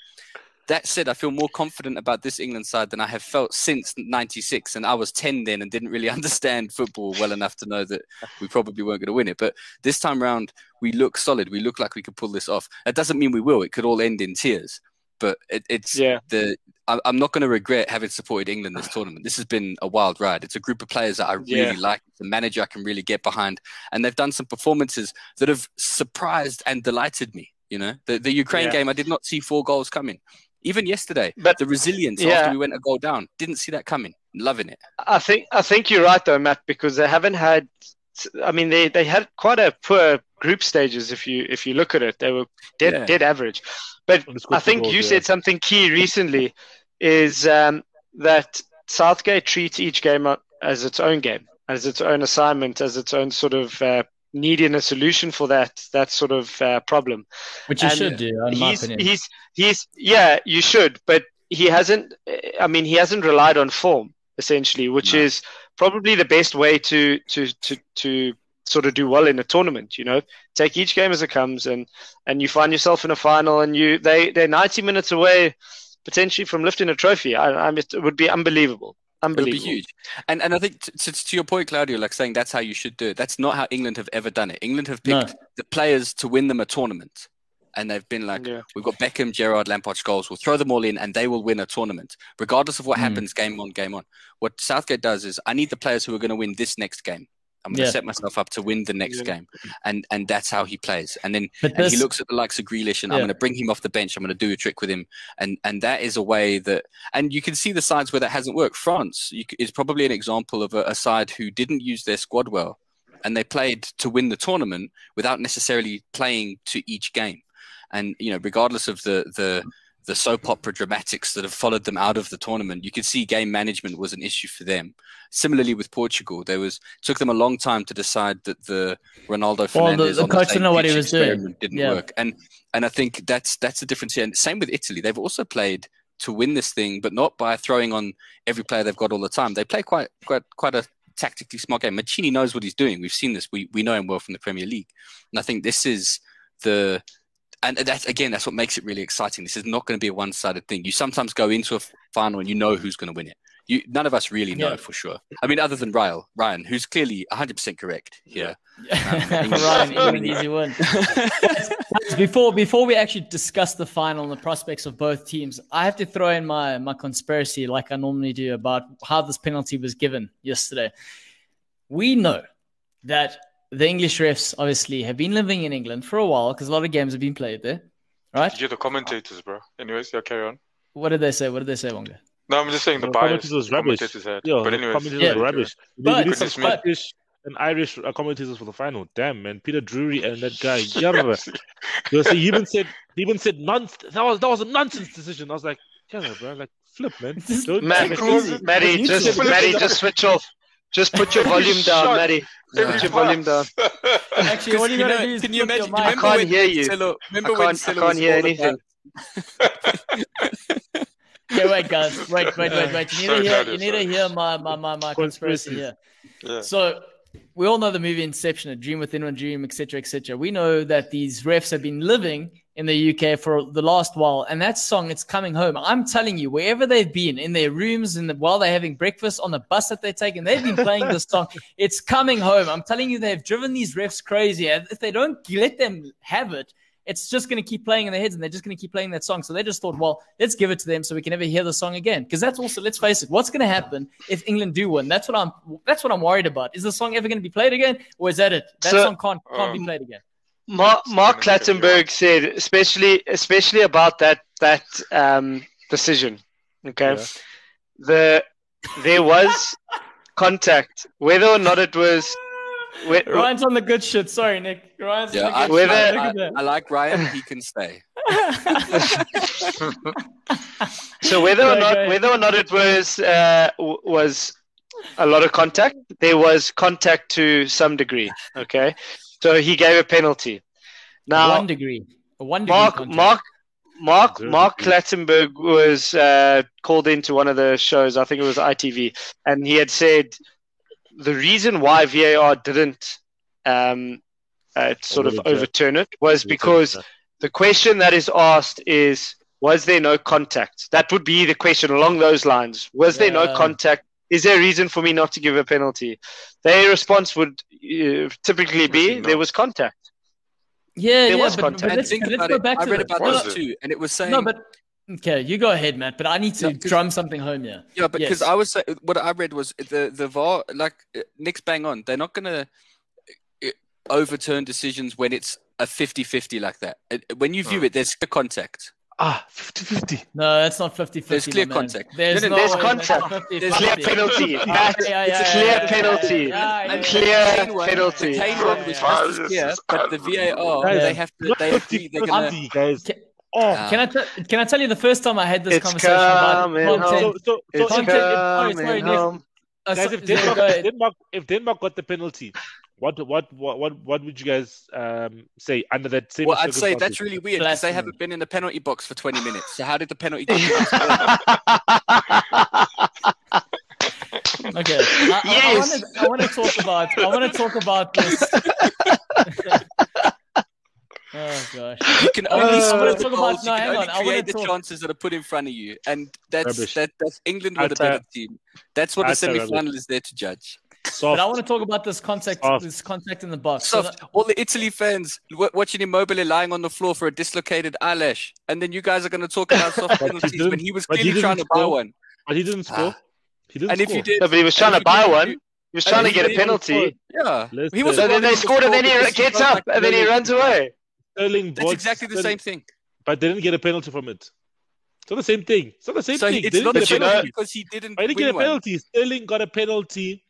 That said, I feel more confident about this England side than I have felt since '96, and I was 10 then and didn't really understand football well enough to know that we probably weren't going to win it. But this time round, we look solid. We look like we could pull this off. That doesn't mean we will. It could all end in tears. But it, it's Yeah. the I'm not going to regret having supported England this tournament. This has been a wild ride. It's a group of players that I really Yeah. like. It's a manager I can really get behind, and they've done some performances that have surprised and delighted me. You know, the the Ukraine Yeah. game, I did not see four goals coming. Even yesterday, But- the resilience Yeah. after we went a goal down, didn't see that coming. Loving it. I think I think you're right though, Matt, because they haven't had. I mean, they, they had quite a poor group stages. If you if you look at it, they were dead Yeah. dead average. But I think two you goals, said something key recently, is um, that Southgate treats each game as its own game, as its own assignment, as its own sort of uh, needing a solution for that that sort of uh, problem. Which you And should do, in my he's opinion. he's he's yeah you should but he hasn't i mean he hasn't relied on form essentially which No. is probably the best way to to to to sort of do well in a tournament you know take each game as it comes and and you find yourself in a final and you they they're 90 minutes away potentially from lifting a trophy i, I mean, it would be unbelievable Unbelievable. It would be unbelievable huge. And and I think to, to, to your point, Claudio, like saying that's how you should do it. That's not how England have ever done it. England have No. picked the players to win them a tournament, and they've been like, yeah We've got Beckham, Gerrard, Lampard, Scholes. We'll throw them all in, and they will win a tournament, regardless of what Mm. happens game on, game on. What Southgate does is, I need the players who are going to win this next game. I'm going to Yeah. set myself up to win the next Yeah. game, and and that's how he plays. And then But and he looks at the likes of Grealish, and I'm going to bring him off the bench. I'm going to do a trick with him, and and that is a way that, and you can see the sides where that hasn't worked. France you, is probably an example of a, a side who didn't use their squad well, and they played to win the tournament without necessarily playing to each game. And you know, regardless of the the the soap mm-hmm. opera dramatics that have followed them out of the tournament, you could see game management was an issue for them. Similarly with Portugal, there was took them a long time to decide that the Ronaldo Well, the- the on coach didn't know what he was doing. experiment didn't Yeah. work, and and I think that's that's the difference here. And same with Italy, they've also played to win this thing, but not by throwing on every player they've got all the time. They play quite quite quite a tactically smart game. Mancini knows what he's doing. We've seen this. We we know him well from the Premier League, and I think this is the and that's again that's what makes it really exciting. This is not going to be a one-sided thing. You sometimes go into a final and you know who's going to win it. You none of us really know Yeah. for sure. I mean, other than Ryan, Ryan, who's clearly 100% correct here. Um, Ryan, easy win. before before we actually discuss the final and the prospects of both teams, I have to throw in my my conspiracy, like I normally do, about how this penalty was given yesterday. We know that the English refs obviously have been living in England for a while because a lot of games have been played there, right? You hear the commentators, bro? Anyways, yeah, carry on. What did they say? What did they say, Wonga? No, I'm just saying the The bias commentators was rubbish. commentators had. Yeah, but anyways, commentators Yeah. were rubbish. We But- need some Goodness me. Scottish and Irish uh, commentators for the final. Damn, man, Peter Drury and that guy. Yarra. You see, he even said he even said nonsense. That was that was a nonsense decision. I was like, yeah, bro, like flip, man. Just- Don't Matt, take it Close easy. it. Maddie, just should- Maddie, just switch off. Just put your volume down, Shut. Maddie. Yeah. Put your volume down. Actually, what you you gotta know, do is can you flip your imagine? mic. Remember can't when hear you. Marcelo- remember I can't- I can't hear anything. about- Okay, wait, guys. Wait, wait, wait, wait. You need Sorry, to hear, you need to hear my, my, my, my conspiracy here. yeah. So we all know the movie Inception, A Dream Within a Dream, etc., etc. We know that these refs have been living in the UK for the last while, and that song, "It's Coming Home." I'm telling you, wherever they've been, in their rooms, and the, while they're having breakfast, on the bus that they're taking, they've been playing this song. It's coming home. I'm telling you, they've driven these refs crazy. If they don't let them have it, it's just going to keep playing in their heads, and they're just going to keep playing that song. So they just thought, well, let's give it to them so we can never hear the song again. Because that's also, let's face it, what's going to happen if England do win? That's what I'm. That's what I'm worried about. Is the song ever going to be played again, or is that it? That So- song can't can't be Um, played again. Mark, Mark gonna get you Clattenburg said, especially especially about that that um, decision. Okay, Yeah. the there was contact, whether or not it was. whe- Ryan's on the good shit. Sorry, Nick. Ryan's Yeah, on I, the good Whether- shit. I, Look I like Ryan. He can stay. So whether or not whether or not it was uh, was a lot of contact, there was contact to some degree. Okay, so he gave a penalty. Now one degree. One degree. Mark contact. Mark Mark Mark degree. Clattenburg was uh, called into one of the shows. I think it was ITV, and he had said the reason why VAR didn't um, uh, sort of Overturn. overturn it was because the question that is asked is was there no contact that would be the question along those lines was there no contact is there a reason for me not to give a penalty their response would uh, typically be there was contact Yeah, There yeah, was but, contact. but And let's, think let's about go it. back I to read the, about no, this Was it? too, and it was saying no, but okay, you go ahead, Matt. But I need to No, 'cause- drum something home here. Yeah, because Yes. I was say- what I read was the the VAR like uh, Nick's bang on. They're not gonna uh, overturn decisions when it's a 50-50 like that. Uh, When you view Hmm. it, there's clear contact. Ah, 50 50. No, that's not 50 50. There's clear contact. There's, No, no, no there's way contact. There's clear 50. penalty Yeah, Matt, yeah, it's a clear yeah, yeah, penalty yeah, yeah, And yeah, clear yeah. the Kane one, penalty. The Kane one was just clear, but the VAR Guys, they have to they 50 agree they're gonna guys. Can- Oh. Can I, t- can I tell you the first time I had this It's conversation about coming content? home. so, so, so it's Content- sorry, sorry, coming Nick. home. Uh, so- if Denmark, go if ahead. Denmark, if Denmark got the penalty, what, what, what, what, what would you guys um, say under that same? Well, I'd say that's really weird because they haven't been in the penalty box for 20 minutes. So how did the penalty box? Okay. I, I, I, Yes. want to, I want to talk about. I want to talk about this. oh gosh. You can only wanna score talk the about- goals. no, you can hang only on, I wanna create the talk- chances that are put in front of you, and that's that, that's England with a That's better team. That's what That's the rubbish. semi-final is there to judge. But I want to talk about this contact. Soft. This contact in the box. So Soft. All the Italy fans w- watching Immobile lying on the floor for a dislocated eyelash, and then you guys are going to talk about soft he penalties didn't- when he was but he trying to didn't buy one. But he didn't score. Ah. He didn't And if you did, No, but he was trying to buy did, one. you- He was trying to get a penalty. yeah, Listen. he was. So So then they scored and then he gets up and then he runs away. Sterling That's exactly the same thing. But they didn't get a penalty from it. It's not the same thing. It's not the same So thing. it's they not didn't a get a penalty penalty. because he didn't But he didn't win get a one. penalty. Sterling got a penalty,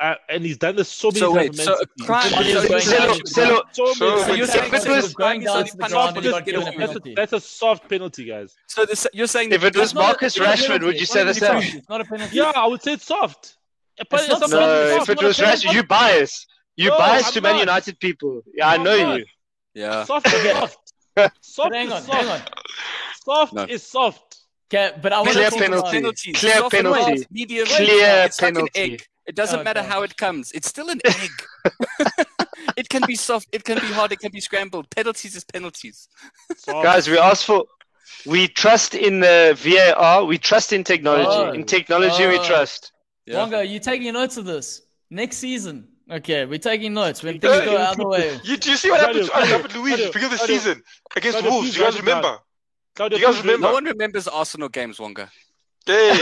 uh, and he's done this so many So times. wait, for so a crime It is is only going Celo- down. punished- Celo- so many So you're If saying it it was was- going down to the That's ground and he just got given a get That's a, penalty. that's a soft penalty, guys. So this, you're saying If it was It's not a- Marcus it's not a Rashford, would you say not the same? It's not a penalty. Yeah, I would say it's soft. It's not soft. soft. No, if it was. Rashford, you bias. You No, bias I'm to Man. United people. Yeah, I know you. yeah. Soft is soft. Soft hang is on, soft. hang on. Soft is soft. Okay, but I want Clear to talk penalty. Clear penalty. medium, Clear it's like penalty. An egg. It doesn't Oh, matter God. how it comes. It's still an egg. it can be soft. It can be hard. It can be scrambled. Penalties is penalties. Guys, we asked for. We trust in the VAR. We trust in technology. Oh. In technology, we Oh. trust. Yeah. Wongo, you taking notes of this next season? Okay, we're taking notes when things go out of the way. You, do you see what Claudio, happened to what Claudio, happened to Luigi Claudio, beginning of the season against Claudio, Wolves? please You guys write it down. remember? Claudio, You guys remember? No one remembers Arsenal games, Wonga. Hey,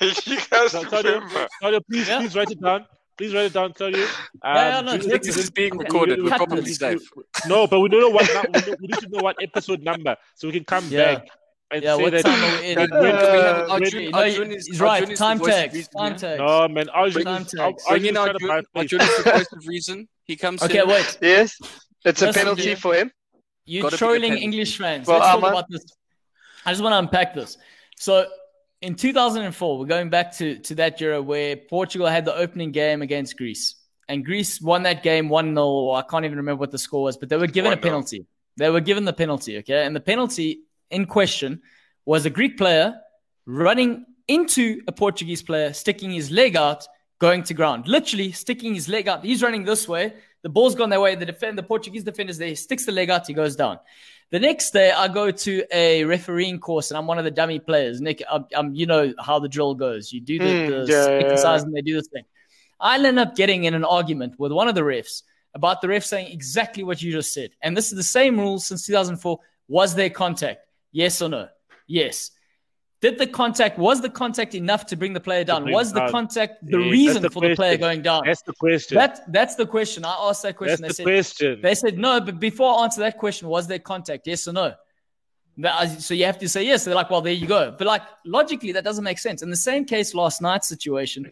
you guys No, Claudio, remember? Claudio, please, Yeah. please write it down. Please write it down, Claudio. Um, yeah, no, during the This is being recorded. We're probably safe. No, but we don't know what. we, need to know what episode number, so we can come Yeah. back and Yeah, say what that. time are we in? that When when- do we have Uh, Arjun? No, Arjun is, he's right. Is Time tags. Time tags. No, man, Arjun Time is, tags. Bring is in Arjun. Arjun is the voice of reason. He comes Okay, in. wait. Yes, it's a penalty yeah. for him. You're Gotta trolling. English fans. Well, Let's talk about this. I just want to unpack this. So, in 2004, we're going back to, to that era where Portugal had the opening game against Greece. And Greece won that game 1 0. I can't even remember what the score was, but they were given a 1-0. penalty. They were given the penalty, okay? And the penalty in question was a Greek player running into a Portuguese player, sticking his leg out, going to ground. Literally sticking his leg out. He's running this way. The ball's gone their way. The defend, the Portuguese defender's there. He sticks the leg out. He goes down. The next day, I go to a refereeing course, and I'm one of the dummy players. Nick, I'm, I'm you know how the drill goes. You do the, Mm, the yeah, exercise, yeah. and they do this thing. I end up getting in an argument with one of the refs about the ref saying exactly what you just said. And this is the same rule since 2004. Was there contact? Yes or no? Yes. Did the contact was the contact enough to bring the player down? Was the contact the Yeah, reason the for the player going down? That's the question. That that's the question. I asked that question. That's they the said question. they said no, but before I answer that question, was there contact? Yes or no? Uh, so you have to say yes. They're like, well, there you go. But like logically, that doesn't make sense. In the same case last night's situation,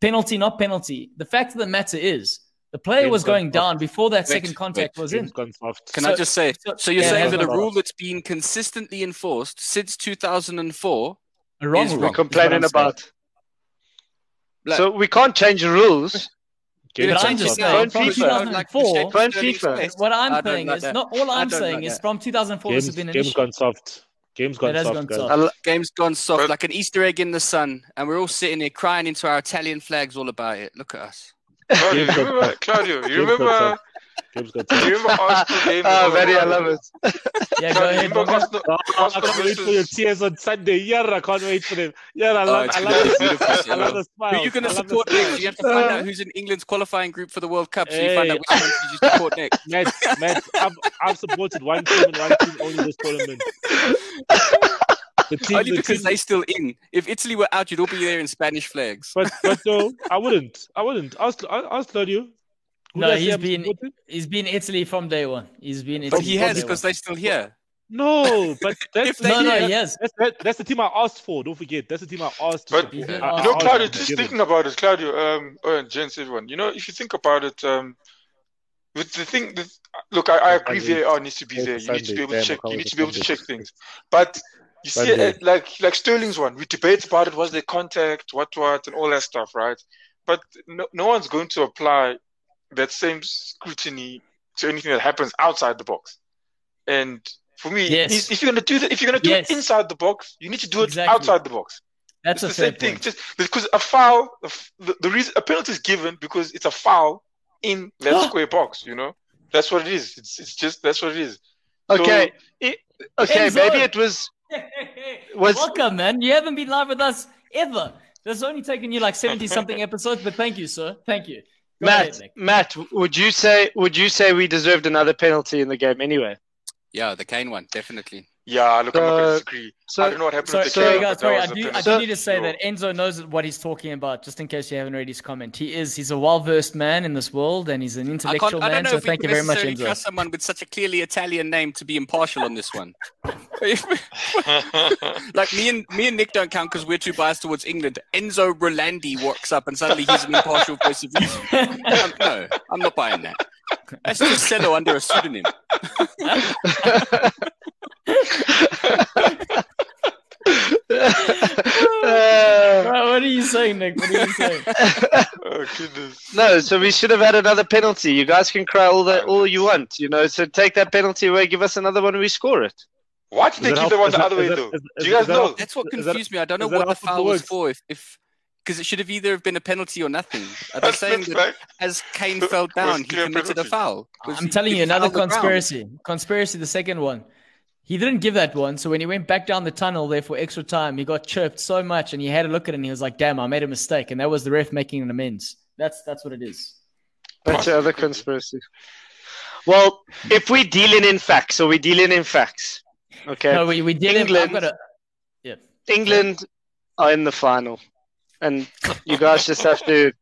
penalty, not penalty. The fact of the matter is, the player Game's was gone going down before that Wait, second contact wait, was in. Game's gone soft. Can So- I just say? so- So, you're yeah, saying that a rule that's been consistently enforced since 2004? A wrong is rule, wrong. is what complaining about. Like- so we can't change the rules. Game's But I'm just saying, from FIFA. 2004, Phone Sterling's FIFA. what I'm saying like is that. not all I I'm saying like is that. from 2004 this Game's, has been an game's issue. gone soft. Game's gone It has soft, gone soft. I'll- Game's gone soft like an Easter egg in the sun, and we're all sitting here crying into our Italian flags all about it. Look at us. Claudio, you remember. Claudio, you remember, soft. Game's gone you remember Arsenal game? Ah, very, I love it. Yeah, go Claudio, you ahead. remember Arsenal, Oh, I Arsenal can't wait for your versus tears on Sunday. Yeah, I can't wait for them. Yeah, I Oh, love, it's I gonna love, be the, beautiful, I love the Who are you going to support next? You have to find out who's in England's qualifying group for the World Cup, so you find Hey. out which ones you support next. Matt, Matt, I've, I've supported one team and one team only this tournament. The team, Only the because team, they still in. If Italy were out, you'd all be there in Spanish flags. but but no, I wouldn't. I wouldn't. I ask, ask Claudio. Who No, did I say he's been- supporting? He's been Italy from day one. He's been Italy But he from has because they're still here. No, but that's the No, no, that- he has. That's, that, that's the team I asked for. Don't forget, that's the team I asked. But- support. You did I- I ask. You know, Claudio, just thinking about it, Claudio, um, oh, and gents, everyone, you know, if you think about it, um, with the thing that, look, I, I agree Sunday. VAR needs to be there. You need to be able to check. You need to be able to check things. But you see, Sunday. uh, like like Sterling's one, we debate about it. Was there contact? What what and all that stuff, right? But no, no one's going to apply that same scrutiny to anything that happens outside the box. And for me, Yes. if if you're gonna do that, if you're gonna do Yes. it inside the box, you need to do it Exactly. outside the box. That's it's a the fair same thing. Just because a foul, the, the reason a penalty is given because it's a foul in that square box. You know, that's what it is. It's it's just that's what it is. So- Okay. It- okay, Enzo. maybe it was Was- Welcome, man. You haven't been live with us ever. This has only taken you like 70 something episodes, but thank you, sir. Thank you. Go Matt. ahead, Matt, would you say would you say we deserved another penalty in the game anyway? Yeah, the Kane one, definitely. Yeah, look, I'm not Uh, gonna disagree. So I don't know what happened Sorry, with the sorry Kane, guys. Sorry, I do, I do need to say So- that Enzo knows what he's talking about, just in case you haven't read his comment. He is, he's a well versed man in this world and he's an intellectual can't, I don't man. know So if we thank can you very much, necessarily Enzo. trust someone with such a clearly Italian name to be impartial on this one. like me and me and Nick don't count because we're too biased towards England. Enzo Rolandi walks up and suddenly he's an impartial voice of reason. Um, no, I'm not buying that. That's just Cello under a pseudonym. Uh, Right, what are you saying, Nick? What are you saying? oh goodness. no, so we should have had another penalty. You guys can cry all that all you want, you know. So take that penalty away, give us another one, and we score it. Why did they Is that keep the how- one the other way that- though? is- Do you guys that know? how- That's what Is that- confused me. I don't know what the foul was for. If if because it should have either have been a penalty or nothing. Are they That's saying that's that like, as Kane fell down, he clear committed a penalty. foul? 'Cause I'm he- telling you, another fouled ground. conspiracy. Conspiracy, the second one. He didn't give that one. So when he went back down the tunnel there for extra time, he got chirped so much and he had a look at it and he was like, damn, I made a mistake. And that was the ref making an amends. That's that's what it is. That's the other conspiracy. Well, if we're dealing in facts, so we're dealing in facts. Okay. No, we, we did it. I've England- got a, yeah. England are in the final. And you guys just have to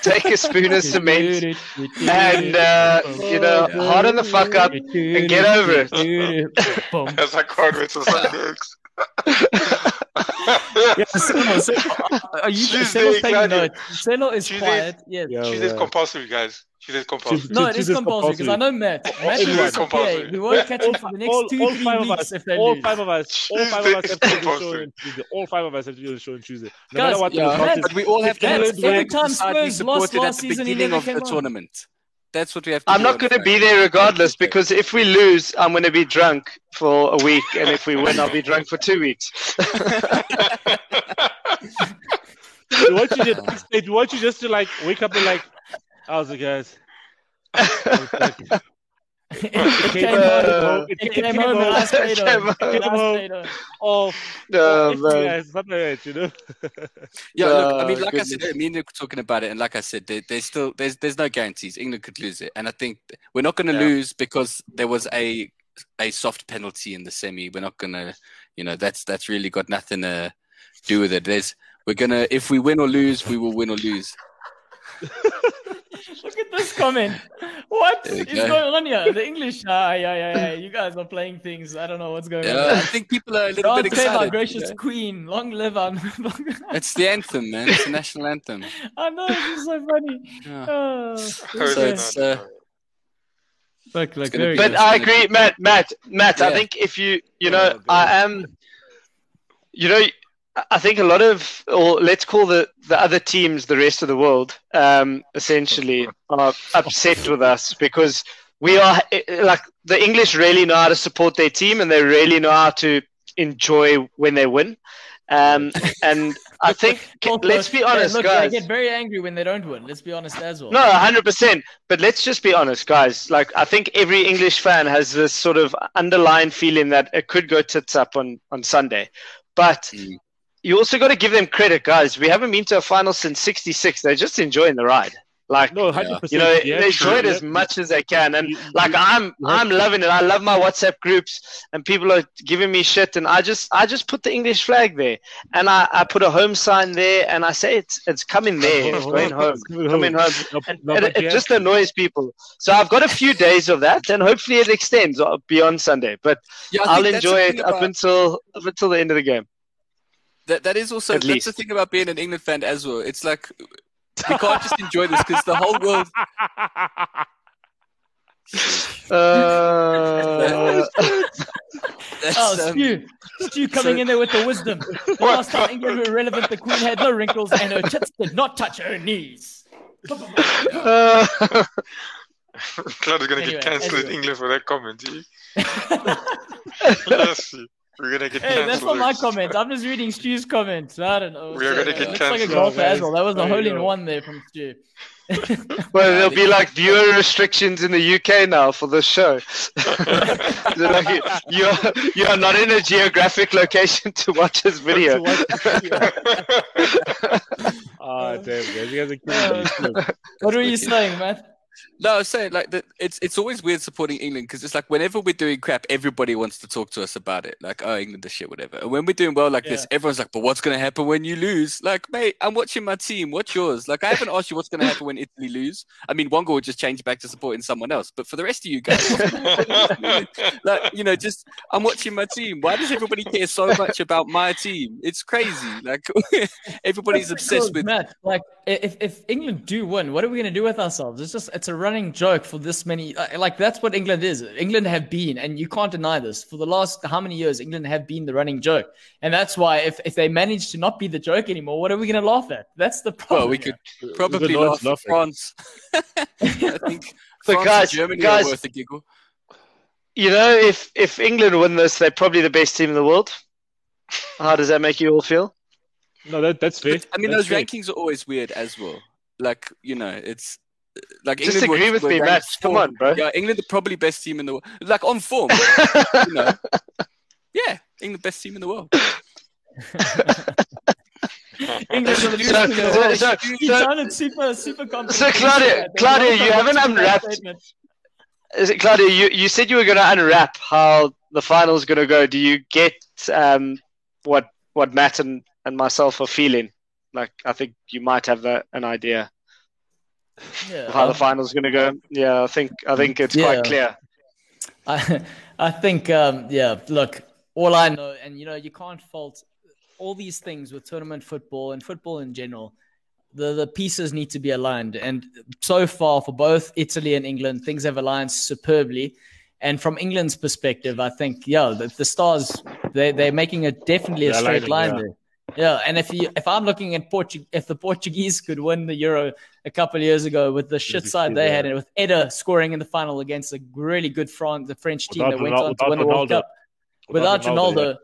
take a spoon of cement and, uh, you know, harden the fuck up and get over it. As I can't wait to Sunday eggs. Yeah, Selo, Selo, are you Tuesday, Selo's taking notes. Selo is Tuesday. quiet. Yeah, Tuesday's yeah. compulsory, guys. Tuesday's compulsory. Tuesday- No, it is Tuesday's compulsory because I know Matt. Matt Tuesday's will disappear. compulsory. We won't catch him for the next all, two, all three five of weeks us, if they all lose. five of us, all five of us have to do the show on Tuesday. All five of us have to do the show on Tuesday. No Guys, matter what the Yeah, result Matt, is. but we all have to Matt, have every time Spurs lost supported at last the season, he beginning never of the came on. tournament. That's what we have to I'm do not going to be there regardless because if we lose, I'm going to be drunk for a week. And if we win, I'll be drunk for two weeks. We want you just, we want you just to like wake up and like, how's it guys? it It came came home. home. It came home and I It came home. home. And I. Oh, No, oh, man. yeah, something like you know. Yeah, look, I Oh, mean, like I said, me and Nick were talking about it, and like I said, there, there's still there's there's no guarantees. England could lose it, and I think we're not going to Yeah. lose because there was a a soft penalty in the semi. We're not going to, you know, that's that's really got nothing to do with it. There's we're gonna if we win or lose, we will win or lose. Look at this comment. What There is go. going on here? The English. Ah, yeah, yeah, yeah. You guys are playing things. I don't know what's going Yeah, on. I think people are a little God bit save our excited. gracious you know? queen. Long live our. It's the anthem, man. It's the national anthem. I know this is so funny. Yeah. Oh, Oh, So it's it's, uh, look, look, gonna very But good. I agree, Matt. Matt, Matt. I think if you, you Oh, know, God. I am, you know, I think a lot of, or let's call the the other teams, the rest of the world, um, essentially are upset with us because we are like the English really know how to support their team and they really know how to enjoy when they win. Um, and I think, Also, let's be yeah, honest, look, guys. They get very angry when they don't win. Let's be honest as well. No, hundred percent. But let's just be honest, guys. Like I think every English fan has this sort of underlying feeling that it could go tits up on on Sunday. But Mm. You also got to give them credit, guys. We haven't been to a final since '66. They're just enjoying the ride. Like No, hundred percent. you know, they enjoy it as much as they can. And You- like you- I'm, you I'm loving it. I love my WhatsApp groups, and people are giving me shit. And I just, I just put the English flag there, and I, I put a home sign there, and I say it's, it's coming there, it's going home, coming home. No, And, no, and but it, it just annoys people. So I've got a few days of that, and hopefully it extends uh, beyond Sunday. But Yeah, I I'll think that's the enjoy thing it up until up until the end of the game. That that is also At that's least. the thing about being an England fan as well. It's like you can't just enjoy this because the whole world. Uh, That's, Oh, um, Stu. Stu coming in there with the wisdom. The last time England were relevant, the Queen had no wrinkles and her tits did not touch her knees. uh, Glad is gonna Anyway, get cancelled in. England for that comment. eh? Yes, We're gonna get Hey, cancelled. that's not my comment. I'm just reading Stu's comments. I don't know. We are gonna get Looks like a cancelled. golfer man. as well. That was a There hole in one there from Stu. well, there'll be like viewer restrictions in the UK now for this show. Like, you are you are not in a geographic location to watch this video. Ah, damn, guys. You guys are killing me. what were you saying, man? No, I was saying like that. It's it's always weird supporting England because it's like whenever we're doing crap, everybody wants to talk to us about it. Like, oh, England the shit, whatever. And when we're doing well like this, everyone's like, but what's gonna happen when you lose? Like, mate, I'm watching my team. What's yours? Like, I haven't asked you what's gonna happen when Italy lose. I mean, Wonga will just change back to supporting someone else. But for the rest of you guys, like, you know, just I'm watching my team. Why does everybody care so much about my team? It's crazy. Like, everybody's obsessed with. Matt. Like, if if England do win, what are we going to do with ourselves? It's just it's a running joke for this many. uh, Like that's what England is. England have been, and you can't deny this. For the last how many years, England have been the running joke, and that's why if if they manage to not be the joke anymore, what are we going to laugh at? That's the problem. Well, we here. could probably laugh at laughing. France. I think But France guys- and Germany guys- are worth a giggle. You know, if if England win this, they're probably the best team in the world. How does that make you all feel? No, that, that's fair. But, I mean, That's those fair. rankings are always weird as well. Like, you know, it's like Just England agree were- with were me, ranked Matt. Come on, bro. Yeah, England the probably best team in the world. Like on form, you know. Yeah, England best team in the world. England are the So- best team in the so- world. so- You so- sounded super super confident. So, Claudia- There's Claudia, you haven't confidence in that unwrapped- statement. Is it, Claudia, you, you said you were going to unwrap how the final's going to go. Do you get um, what what Matt and, and myself are feeling? Like, I think you might have a, an idea Yeah, of how the um, final's going to go. Yeah, I think I think it's Yeah. quite clear. I, I think, um, yeah, look, all I know, and you know, you can't fault all these things with tournament football and football in general. The, the pieces need to be aligned. And so far, for both Italy and England, things have aligned superbly. And from England's perspective, I think, yeah, the, the stars, they, they're making a definitely a They're straight line aligning, there. Yeah, and if you if I'm looking at Portu- if the Portuguese could win the Euro a couple of years ago with the shit side they had, and with Eder scoring in the final against a really good France, the French team Without that went Ronal- on to without win the World Ronaldo. Cup. Without Ronaldo,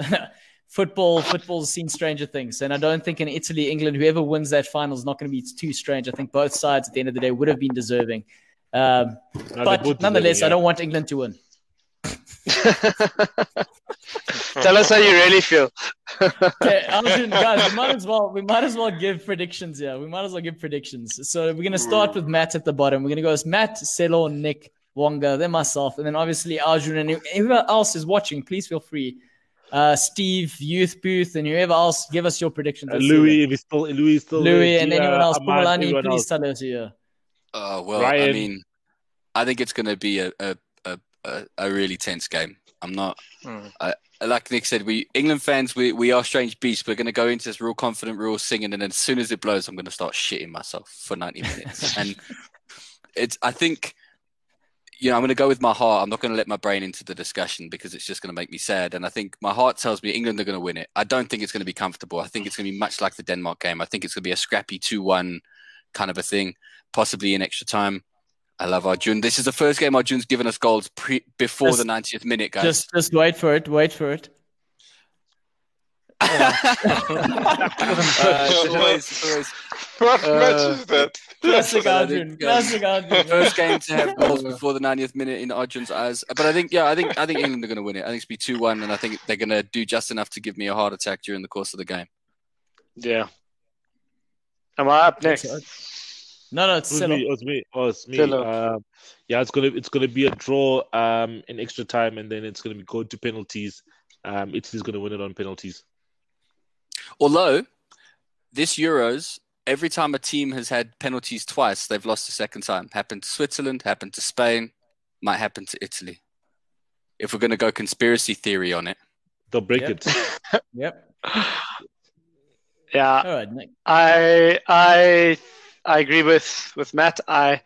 Ronaldo, football football's seen stranger things, and I don't think in Italy, England, whoever wins that final is not going to be too strange. I think both sides at the end of the day would have been deserving. Um, No, but they both nonetheless, I don't want England to win. Tell us how you really feel. Okay, Arjun, guys, we might as well we might as well give predictions here. We might as well give predictions. So we're gonna start with Matt at the bottom. We're gonna go as Matt, Selo, Nick, Wonga, then myself, and then obviously Arjun and whoever else is watching. Please feel free. Uh, Steve, Youth Booth, and whoever else, give us your predictions. Uh, Louis, if he's still Louis, still. Louis, and Gia, anyone else. Ahmad, Pumalani, everyone please else. tell us here. Uh, well, I mean, I think it's going to be a, a, a, a, a really tense game. I'm not, Hmm. like Nick said, we England fans, we, we are strange beasts. We're going to go into this real confident, real singing, and then as soon as it blows, I'm going to start shitting myself for 90 minutes. and it's, I think, you know, I'm going to go with my heart. I'm not going to let my brain into the discussion because it's just going to make me sad. And I think my heart tells me England are going to win it. I don't think it's going to be comfortable. I think it's going to be much like the Denmark game. I think it's going to be a scrappy 2 1 kind of a thing, possibly in extra time. I love Arjun. This is the first game Arjun's given us goals pre- before Just- the 90th minute, guys. Just just wait for it. Wait for it. Uh, it's always, always What Uh, match is that? Classic Arjun. um, Classic Arjun. first game to have goals before the 90th minute in Arjun's eyes. But I think, yeah, I think I think England are going to win it. I think it's be two one, and I think they're going to do just enough to give me a heart attack during the course of the game. Yeah. Am I up next? No, no, it's It was me. It was me. Oh, it's me. Um, yeah, it's gonna it's gonna be a draw um, in extra time, and then it's gonna be go to penalties. Um, Italy's gonna win it on penalties. Although this Euros, every time a team has had penalties twice, they've lost the second time. Happened to Switzerland, happened to Spain, might happen to Italy. If we're going to go conspiracy theory on it, They'll break Yep. it. Yep. Yeah, All right, Nick. I I I agree with with Matt. I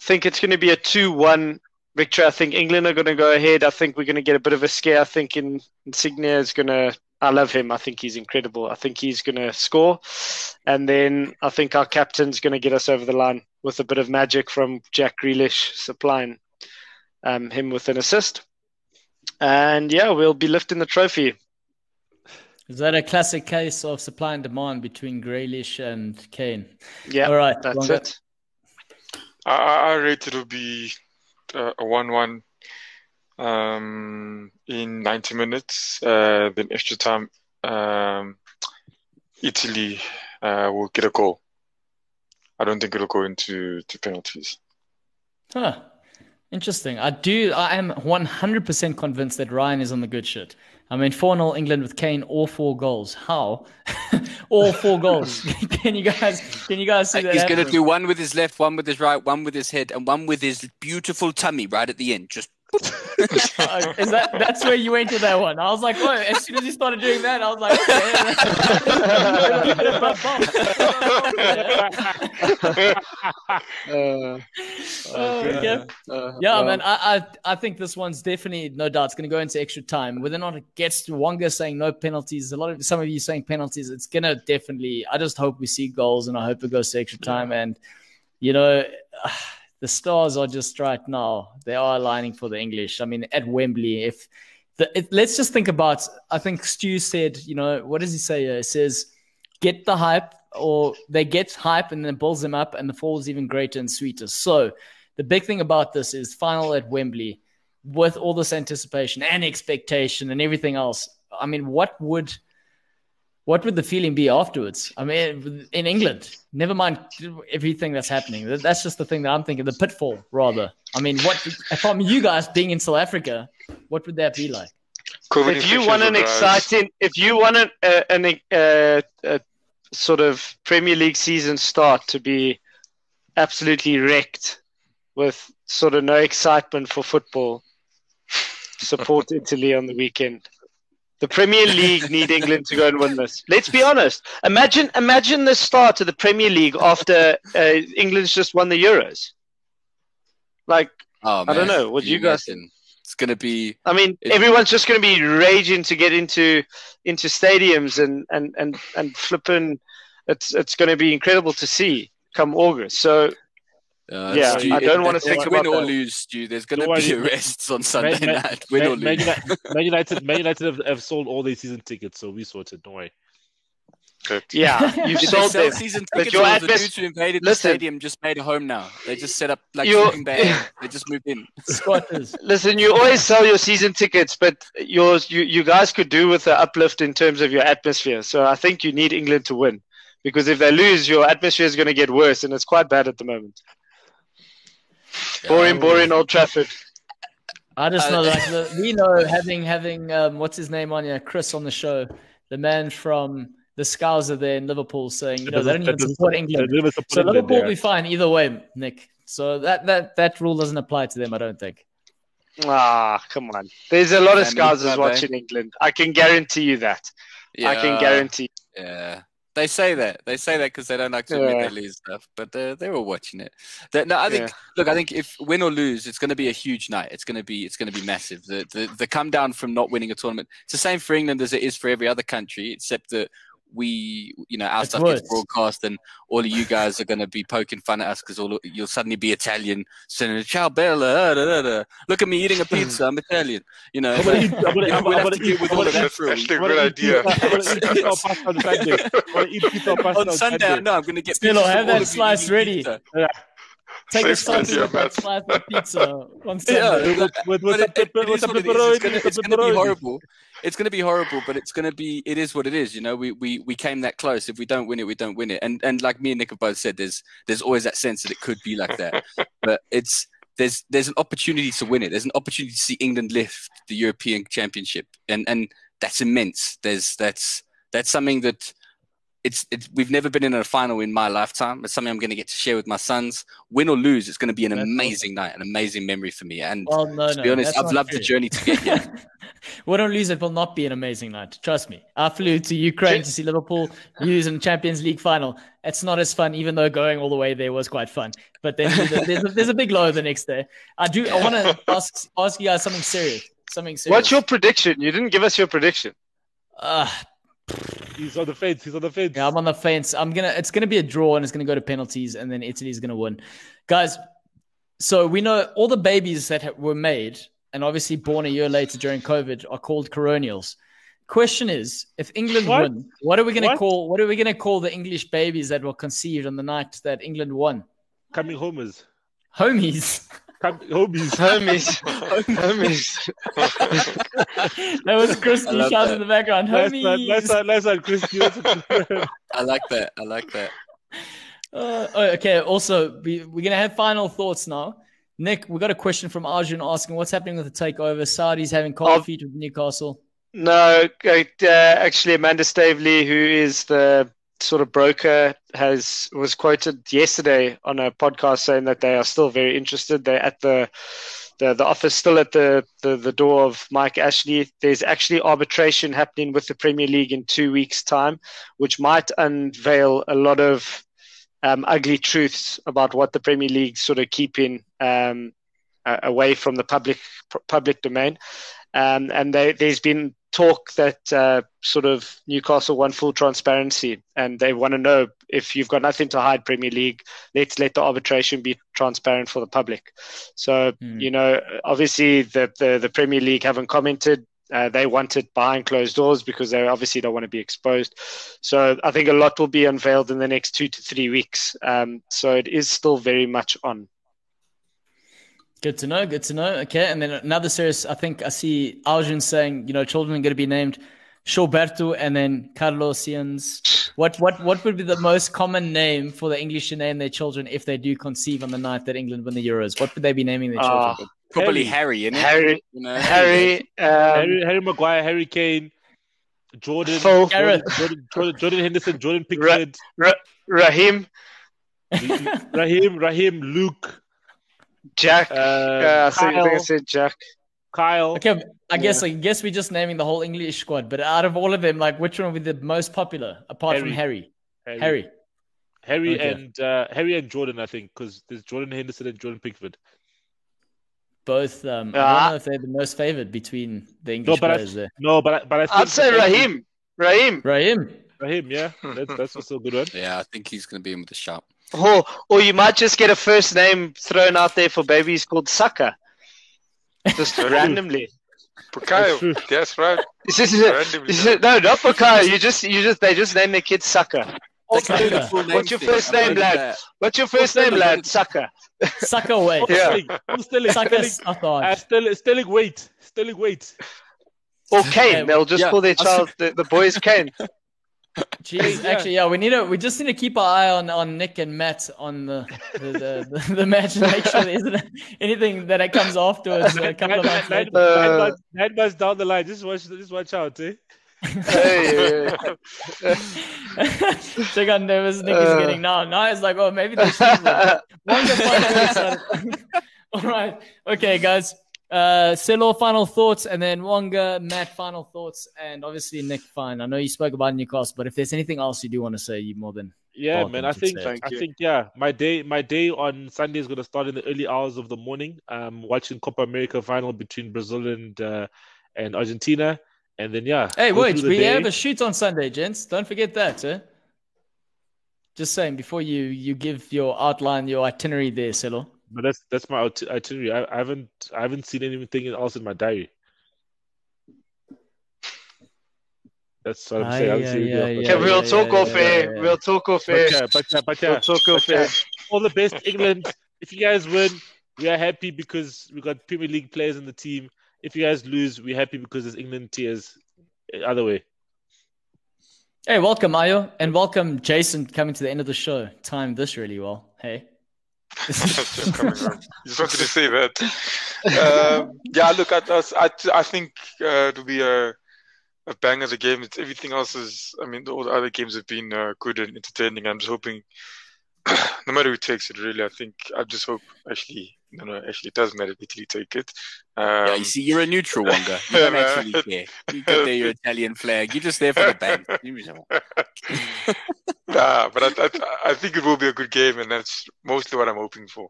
think it's going to be a two-one victory. I think England are going to go ahead. I think we're going to get a bit of a scare. I think in, Insigne is going to. I love him. I think he's incredible. I think he's going to score, and then I think our captain's going to get us over the line with a bit of magic from Jack Grealish supplying um, him with an assist. And yeah, we'll be lifting the trophy. Is that a classic case of supply and demand between Grealish and Kane? Yeah, All right, that's Wonga. it. I, I rate it'll be uh, a one-one um, in 90 minutes. Uh, then extra time, um, Italy uh, will get a goal. I don't think it'll go into to penalties. Huh. Interesting. I do. I am 100% convinced that Ryan is on the good shit. I mean, 4 0 England with Kane, all four goals. How? all four goals. can you guys can you guys see that? he's going to do one with his left, one with his right, one with his head, and one with his beautiful tummy right at the end. Just Is that that's where you went with that one? I was like, what? As soon as you started doing that, I was like, okay. Uh, okay. uh, Yeah, man. I, I I think this one's definitely no doubt it's going to go into extra time. Whether or not it gets to Wonga saying no penalties, a lot of some of you saying penalties, it's going to definitely. I just hope we see goals, and I hope it goes to extra time. And you know, the stars are just right now. They are aligning for the English. I mean, at Wembley, if the it, let's just think about. I think Stu said, you know, what does he say? He says, "Get the hype." Or they get hype and then builds them up, and the fall is even greater and sweeter. So, the big thing about this is final at Wembley with all this anticipation and expectation and everything else. I mean, what would what would the feeling be afterwards? I mean, in England, never mind everything that's happening. That's just the thing that I'm thinking. The pitfall, rather. I mean, what from you guys being in South Africa, what would that be like? COVID if you want an will rise. exciting, if you want an, uh, an uh, uh, sort of Premier League season start to be absolutely wrecked with sort of no excitement for football, support Italy on the weekend. The Premier League need England to go and win this. Let's be honest. Imagine, imagine the start of the Premier League after uh, England's just won the Euros. Like, oh, I don't know. What do you guys imagine? It's going to be I mean, everyone's just going to be raging to get into into stadiums and and and and flipping. It's it's going to be incredible to see come August. So Uh, Yeah, Stu, I don't wanna it's think win about or that. lose, Stu. There's going to Don't be worry. arrests on Sunday Man- night. Win or Man, Man lose. United, Man United, Man United have, have sold all their season tickets, so we sorted. Don't worry. Yeah, you've Did they sold sell them. season tickets your or the dudes who invaded Listen. the stadium just made a home now? They just set up like Your- sleeping bag. They just moved in. Squatters. Listen, you always sell your season tickets, but yours you, you guys could do with the uplift in terms of your atmosphere. So I think you need England to win. Because if they lose, your atmosphere is going to get worse, and it's quite bad at the moment. Boring, boring Old Trafford. I just Uh, know, like, the, we know having having um, what's his name on here, Chris on the show, the man from the Scouser there in Liverpool, saying, you know, they don't even support England. Support So England, Liverpool will be fine either way, Nick. So that that that rule doesn't apply to them, I don't think. Ah, come on. There's a lot of Family Scousers eh? watching England. I can guarantee you that. I can guarantee. Yeah. They say that. They say that because they don't like to admit Yeah. they lose stuff, but uh, they were watching it. That, no, I think. Yeah. Look, I think if win or lose, it's going to be a huge night. It's going to be. It's going to be massive. The, the the come down from not winning a tournament. It's the same for England as it is for every other country, except that we, you know, our It's stuff worse. gets broadcast, and all of you guys are going to be poking fun at us because all you'll suddenly be Italian, saying "Ciao bella," da, da, da. look at me eating a pizza. I'm Italian. You know. I'm gonna eat- I'm gonna- Yeah, I'm we'll gonna have to eat- deal with I'm all gonna of that That's through. actually a I'm gonna good eat idea. pizza- I'm gonna eat pizza or pasta on Sunday. I'm gonna eat pizza or pasta on Sunday, Sunday. no, I'm going to get Still, pizza have for that all of you slice eating ready. pizza. Take a Safe slice idea, of that Matt. slice of pizza on Sunday. Yeah, With- with- with but some it, it, pepper- it with is some what it is. pepperoni, It's gonna, some it's gonna be pepperoni. horrible. It's gonna be horrible, but it's gonna be. It is what it is. You know, we, we we came that close. If we don't win it, we don't win it. And and like me and Nick have both said, there's there's always that sense that it could be like that. but it's there's there's an opportunity to win it. There's an opportunity to see England lift the European Championship, and and that's immense. There's that's that's something that. It's, it's we've never been in a final in my lifetime. It's something I'm going to get to share with my sons. Win or lose, it's going to be an That's amazing night, an amazing memory for me. And Well, no, to no. be honest, I've not loved the journey to get here. Win or lose, it will not be an amazing night. Trust me. I flew to Ukraine to see Liverpool lose in Champions League final. It's not as fun, even though going all the way there was quite fun. But then there's a, there's a, there's a big low the next day. I do. I want to ask ask you guys something serious. Something serious. What's your prediction? You didn't give us your prediction. Uh, He's on the fence. He's on the fence. yeah, I'm on the fence. I'm gonna. It's gonna be a draw, and it's gonna go to penalties, and then Italy's gonna win, guys. So we know all the babies that were made and obviously born a year later during COVID are called coronials. Question is, if England What? win, what are we gonna What? call? What are we gonna call the English babies that were conceived on the night that England won? Coming homers. Homies. Come, homies. Homies. Homies. that was Christy I shouting that. in the background. Nice Homies. one, nice one, nice one, Chris. You answered- I like that. I like that. Uh, oh, okay. Also, we, we're gonna have final thoughts now. Nick, we got a question from Arjun asking what's happening with the takeover. Saudi's having cold Oh. feet with Newcastle. No, uh, actually, Amanda Staveley, who is the sort of broker, has was quoted yesterday on a podcast saying that they are still very interested. They're at the the, the office still at the, the, the door of Mike Ashley. There's actually arbitration happening with the Premier League in two weeks' time, which might unveil a lot of um, ugly truths about what the Premier League sort of keeping um, away from the public public domain. Um, and they, there's been talk that uh, sort of Newcastle want full transparency, and they want to know if you've got nothing to hide, Premier League, let's let the arbitration be transparent for the public. So Hmm. you know, obviously the the, the Premier League haven't commented. Uh, they want it behind closed doors because they obviously don't want to be exposed. So I think a lot will be unveiled in the next two to three weeks. Um, so it is still very much on. Good to know. Good to know. Okay. And then another series, I think I see Arjun saying, you know, children are going to be named Shoberto and then Carlosians. What, what, what would be the most common name for the English to name their children if they do conceive on the night that England win the Euros? What would they be naming their Ah, children? Probably Harry, innit? Harry, You know, Harry, um, Harry, Harry Maguire, Harry Kane, Jordan, Phil. Jordan, Jordan, Jordan, Jordan Henderson, Jordan Pickford, Raheem, Raheem, Raheem, Luke, Jack. uh, uh, I think I Kyle, said Jack. Kyle. Okay, I guess I guess we're just naming the whole English squad, but out of all of them, like which one would be the most popular apart from Harry? Harry, Harry. Harry Okay. and uh, Harry and Jordan, I think, because there's Jordan Henderson and Jordan Pickford. Both. Um, I Ah. don't know if they're the most favored between the English but I- players there. No, but I, but I I'd say Raheem. Raheem. Raheem. Raheem, yeah, that's that's also a good one. Yeah, I think he's going to be in with the shout. Or, or you might just get a first name thrown out there for babies called Saka, Just randomly. Bukayo. true. That's right. This is. Randomly, This is- no, not Bukayo. You just, you just, they just name their kid Saka. They can do the Saka. full name What's your first I'm name, lad? that. What's your first name, lad? Saka. Sucker away. Yeah. Sterling, Paul Sterling, Suck Sterling, us up on. Sterling, Sterling, wait, Sterling, wait. Or Kane. They'll just Yeah. call their child the, the boys Kane. Jeez, actually, yeah, we need to. We just need to keep our eye on, on Nick and Matt on the the, the, the, the match and make sure there isn't anything that it comes afterwards. A couple of months later. nine Uh, months, nine months down the line, just watch, just watch out, eh? Hey, yeah, Check how nervous Nick is Uh. getting now. Now it's like, oh, maybe they should. yeah. One good final episode. All right. Okay, guys. Uh, Silo, final thoughts, and then Wonga, Matt, final thoughts, and obviously Nick, fine. I know you spoke about Newcastle, but if there's anything else you do want to say, you more than Yeah, man. I think. I think yeah, my day my day on Sunday is gonna start in the early hours of the morning. Um, watching Copa America final between Brazil and uh, and Argentina, and then yeah. Hey, wait, we day. have a shoot on Sunday, gents. Don't forget that, eh? Just saying before you you give your outline, your itinerary there, Silo. But that's that's my itinerary. I, I haven't I haven't seen anything else in my diary. That's what I'm saying. I haven't yeah, seen anything yeah, else in my yeah, Okay, diary. we'll talk yeah, off yeah, air. yeah. We'll talk off But air. yeah, but yeah, but yeah. We'll talk off But, air. all the best, England. If you guys win, we are happy because we got Premier League players in the team. If you guys lose, we're happy because there's England tears. uh, Other way. Hey, welcome, Ayo, and welcome, Jason, coming to the end of the show. Timed this really well. Hey. Just coming on. Just wanted to say that. Um, yeah, look, I, I, I think uh, it'll be a, a bang as a game. It's, everything else is, I mean, all the other games have been uh, good and entertaining. I'm just hoping, no matter who takes it, really, I think, I just hope actually, no, no, actually, it does matter if Italy take it. Um, Yeah, you see, you're a neutral Wonga. You don't Yeah, actually care. You got there your Italian flag. You're just there for the bang. nah, but I, I, I think it will be a good game, and that's mostly what I'm hoping for.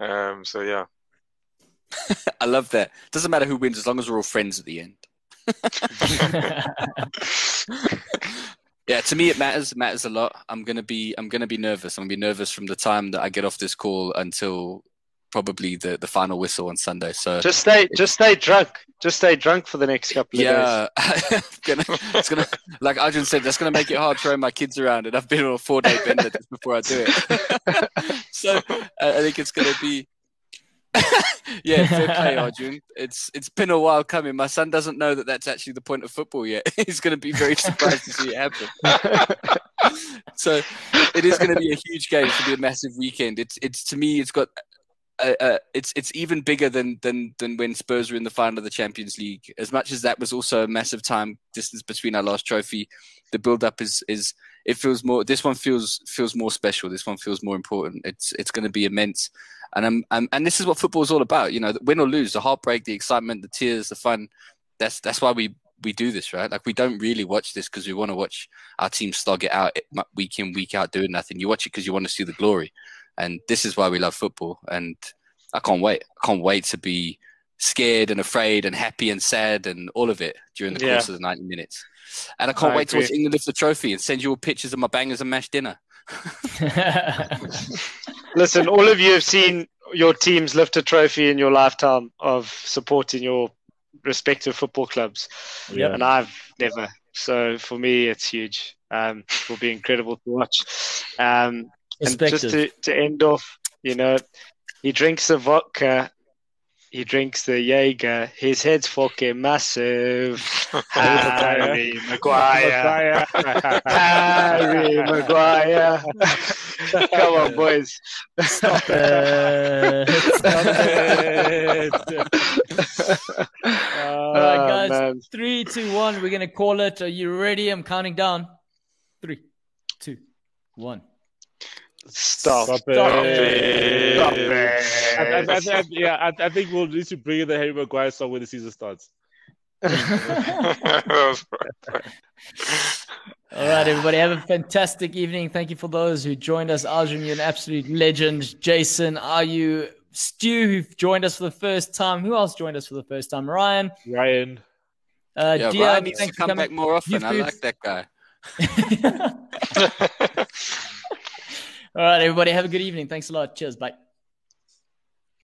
Um, so yeah. I love that. Doesn't matter who wins as long as we're all friends at the end. Yeah, to me it matters. It matters a lot. I'm gonna be I'm gonna be nervous. I'm gonna be nervous from the time that I get off this call until probably the, the final whistle on Sunday. So Just stay, just stay drunk. Just stay drunk for the next couple of days. yeah, gonna, it's gonna like Arjun said, that's gonna make it hard throwing my kids around, and I've been on a four day bender just before I do it. so I think it's gonna be. yeah, fair play, Arjun. It's it's been a while coming. My son doesn't know that that's actually the point of football yet. He's going to be very surprised to see it happen. so it is going to be a huge game. It's going to be a massive weekend. It's it's to me, it's got. Uh, uh, it's it's even bigger than than than when Spurs were in the final of the Champions League. As much as that was also a massive time distance between our last trophy, the build up is is it feels more. This one feels feels more special. This one feels more important. It's it's going to be immense, and I'm, I'm and this is what football is all about. You know, win or lose, the heartbreak, the excitement, the tears, the fun. That's that's why we we do this, right? Like we don't really watch this because we want to watch our team slog it out week in week out doing nothing. You watch it because you want to see the glory, and this is why we love football. And I can't wait. I can't wait to be scared and afraid and happy and sad and all of it during the Yeah. course of the 90 minutes. And I can't I wait to watch. England lift the trophy and send you all pictures of my bangers and mash dinner. Listen, all of you have seen your teams lift a trophy in your lifetime of supporting your respective football clubs, Yep. and I've never. So for me, it's huge. Um, it will be incredible to watch. Um, and just to, to end off, you know, he drinks the vodka, he drinks the Jaeger. His head's fucking massive. Harry Maguire. Harry Maguire. Come on, boys. Stop it. Stop it. All right, Oh, guys. man. Three, two, one. We're gonna call it. Are you ready? I'm counting down. Three, two, one. Stop. Stop Stop it. it. Stop I, I, I, it. I, yeah, I, I think we'll need to bring in the Harry Maguire song when the season starts. All right, everybody. Have a fantastic evening. Thank you for those who joined us. Arjun, you're an absolute legend. Jason, are you? Stu, who joined us for the first time. Who else joined us for the first time? Ryan. Ryan, Uh, Yeah, Dia, Ryan needs to come back more often. You've I like that guy. All right, everybody. Have a good evening. Thanks a lot. Cheers. Bye.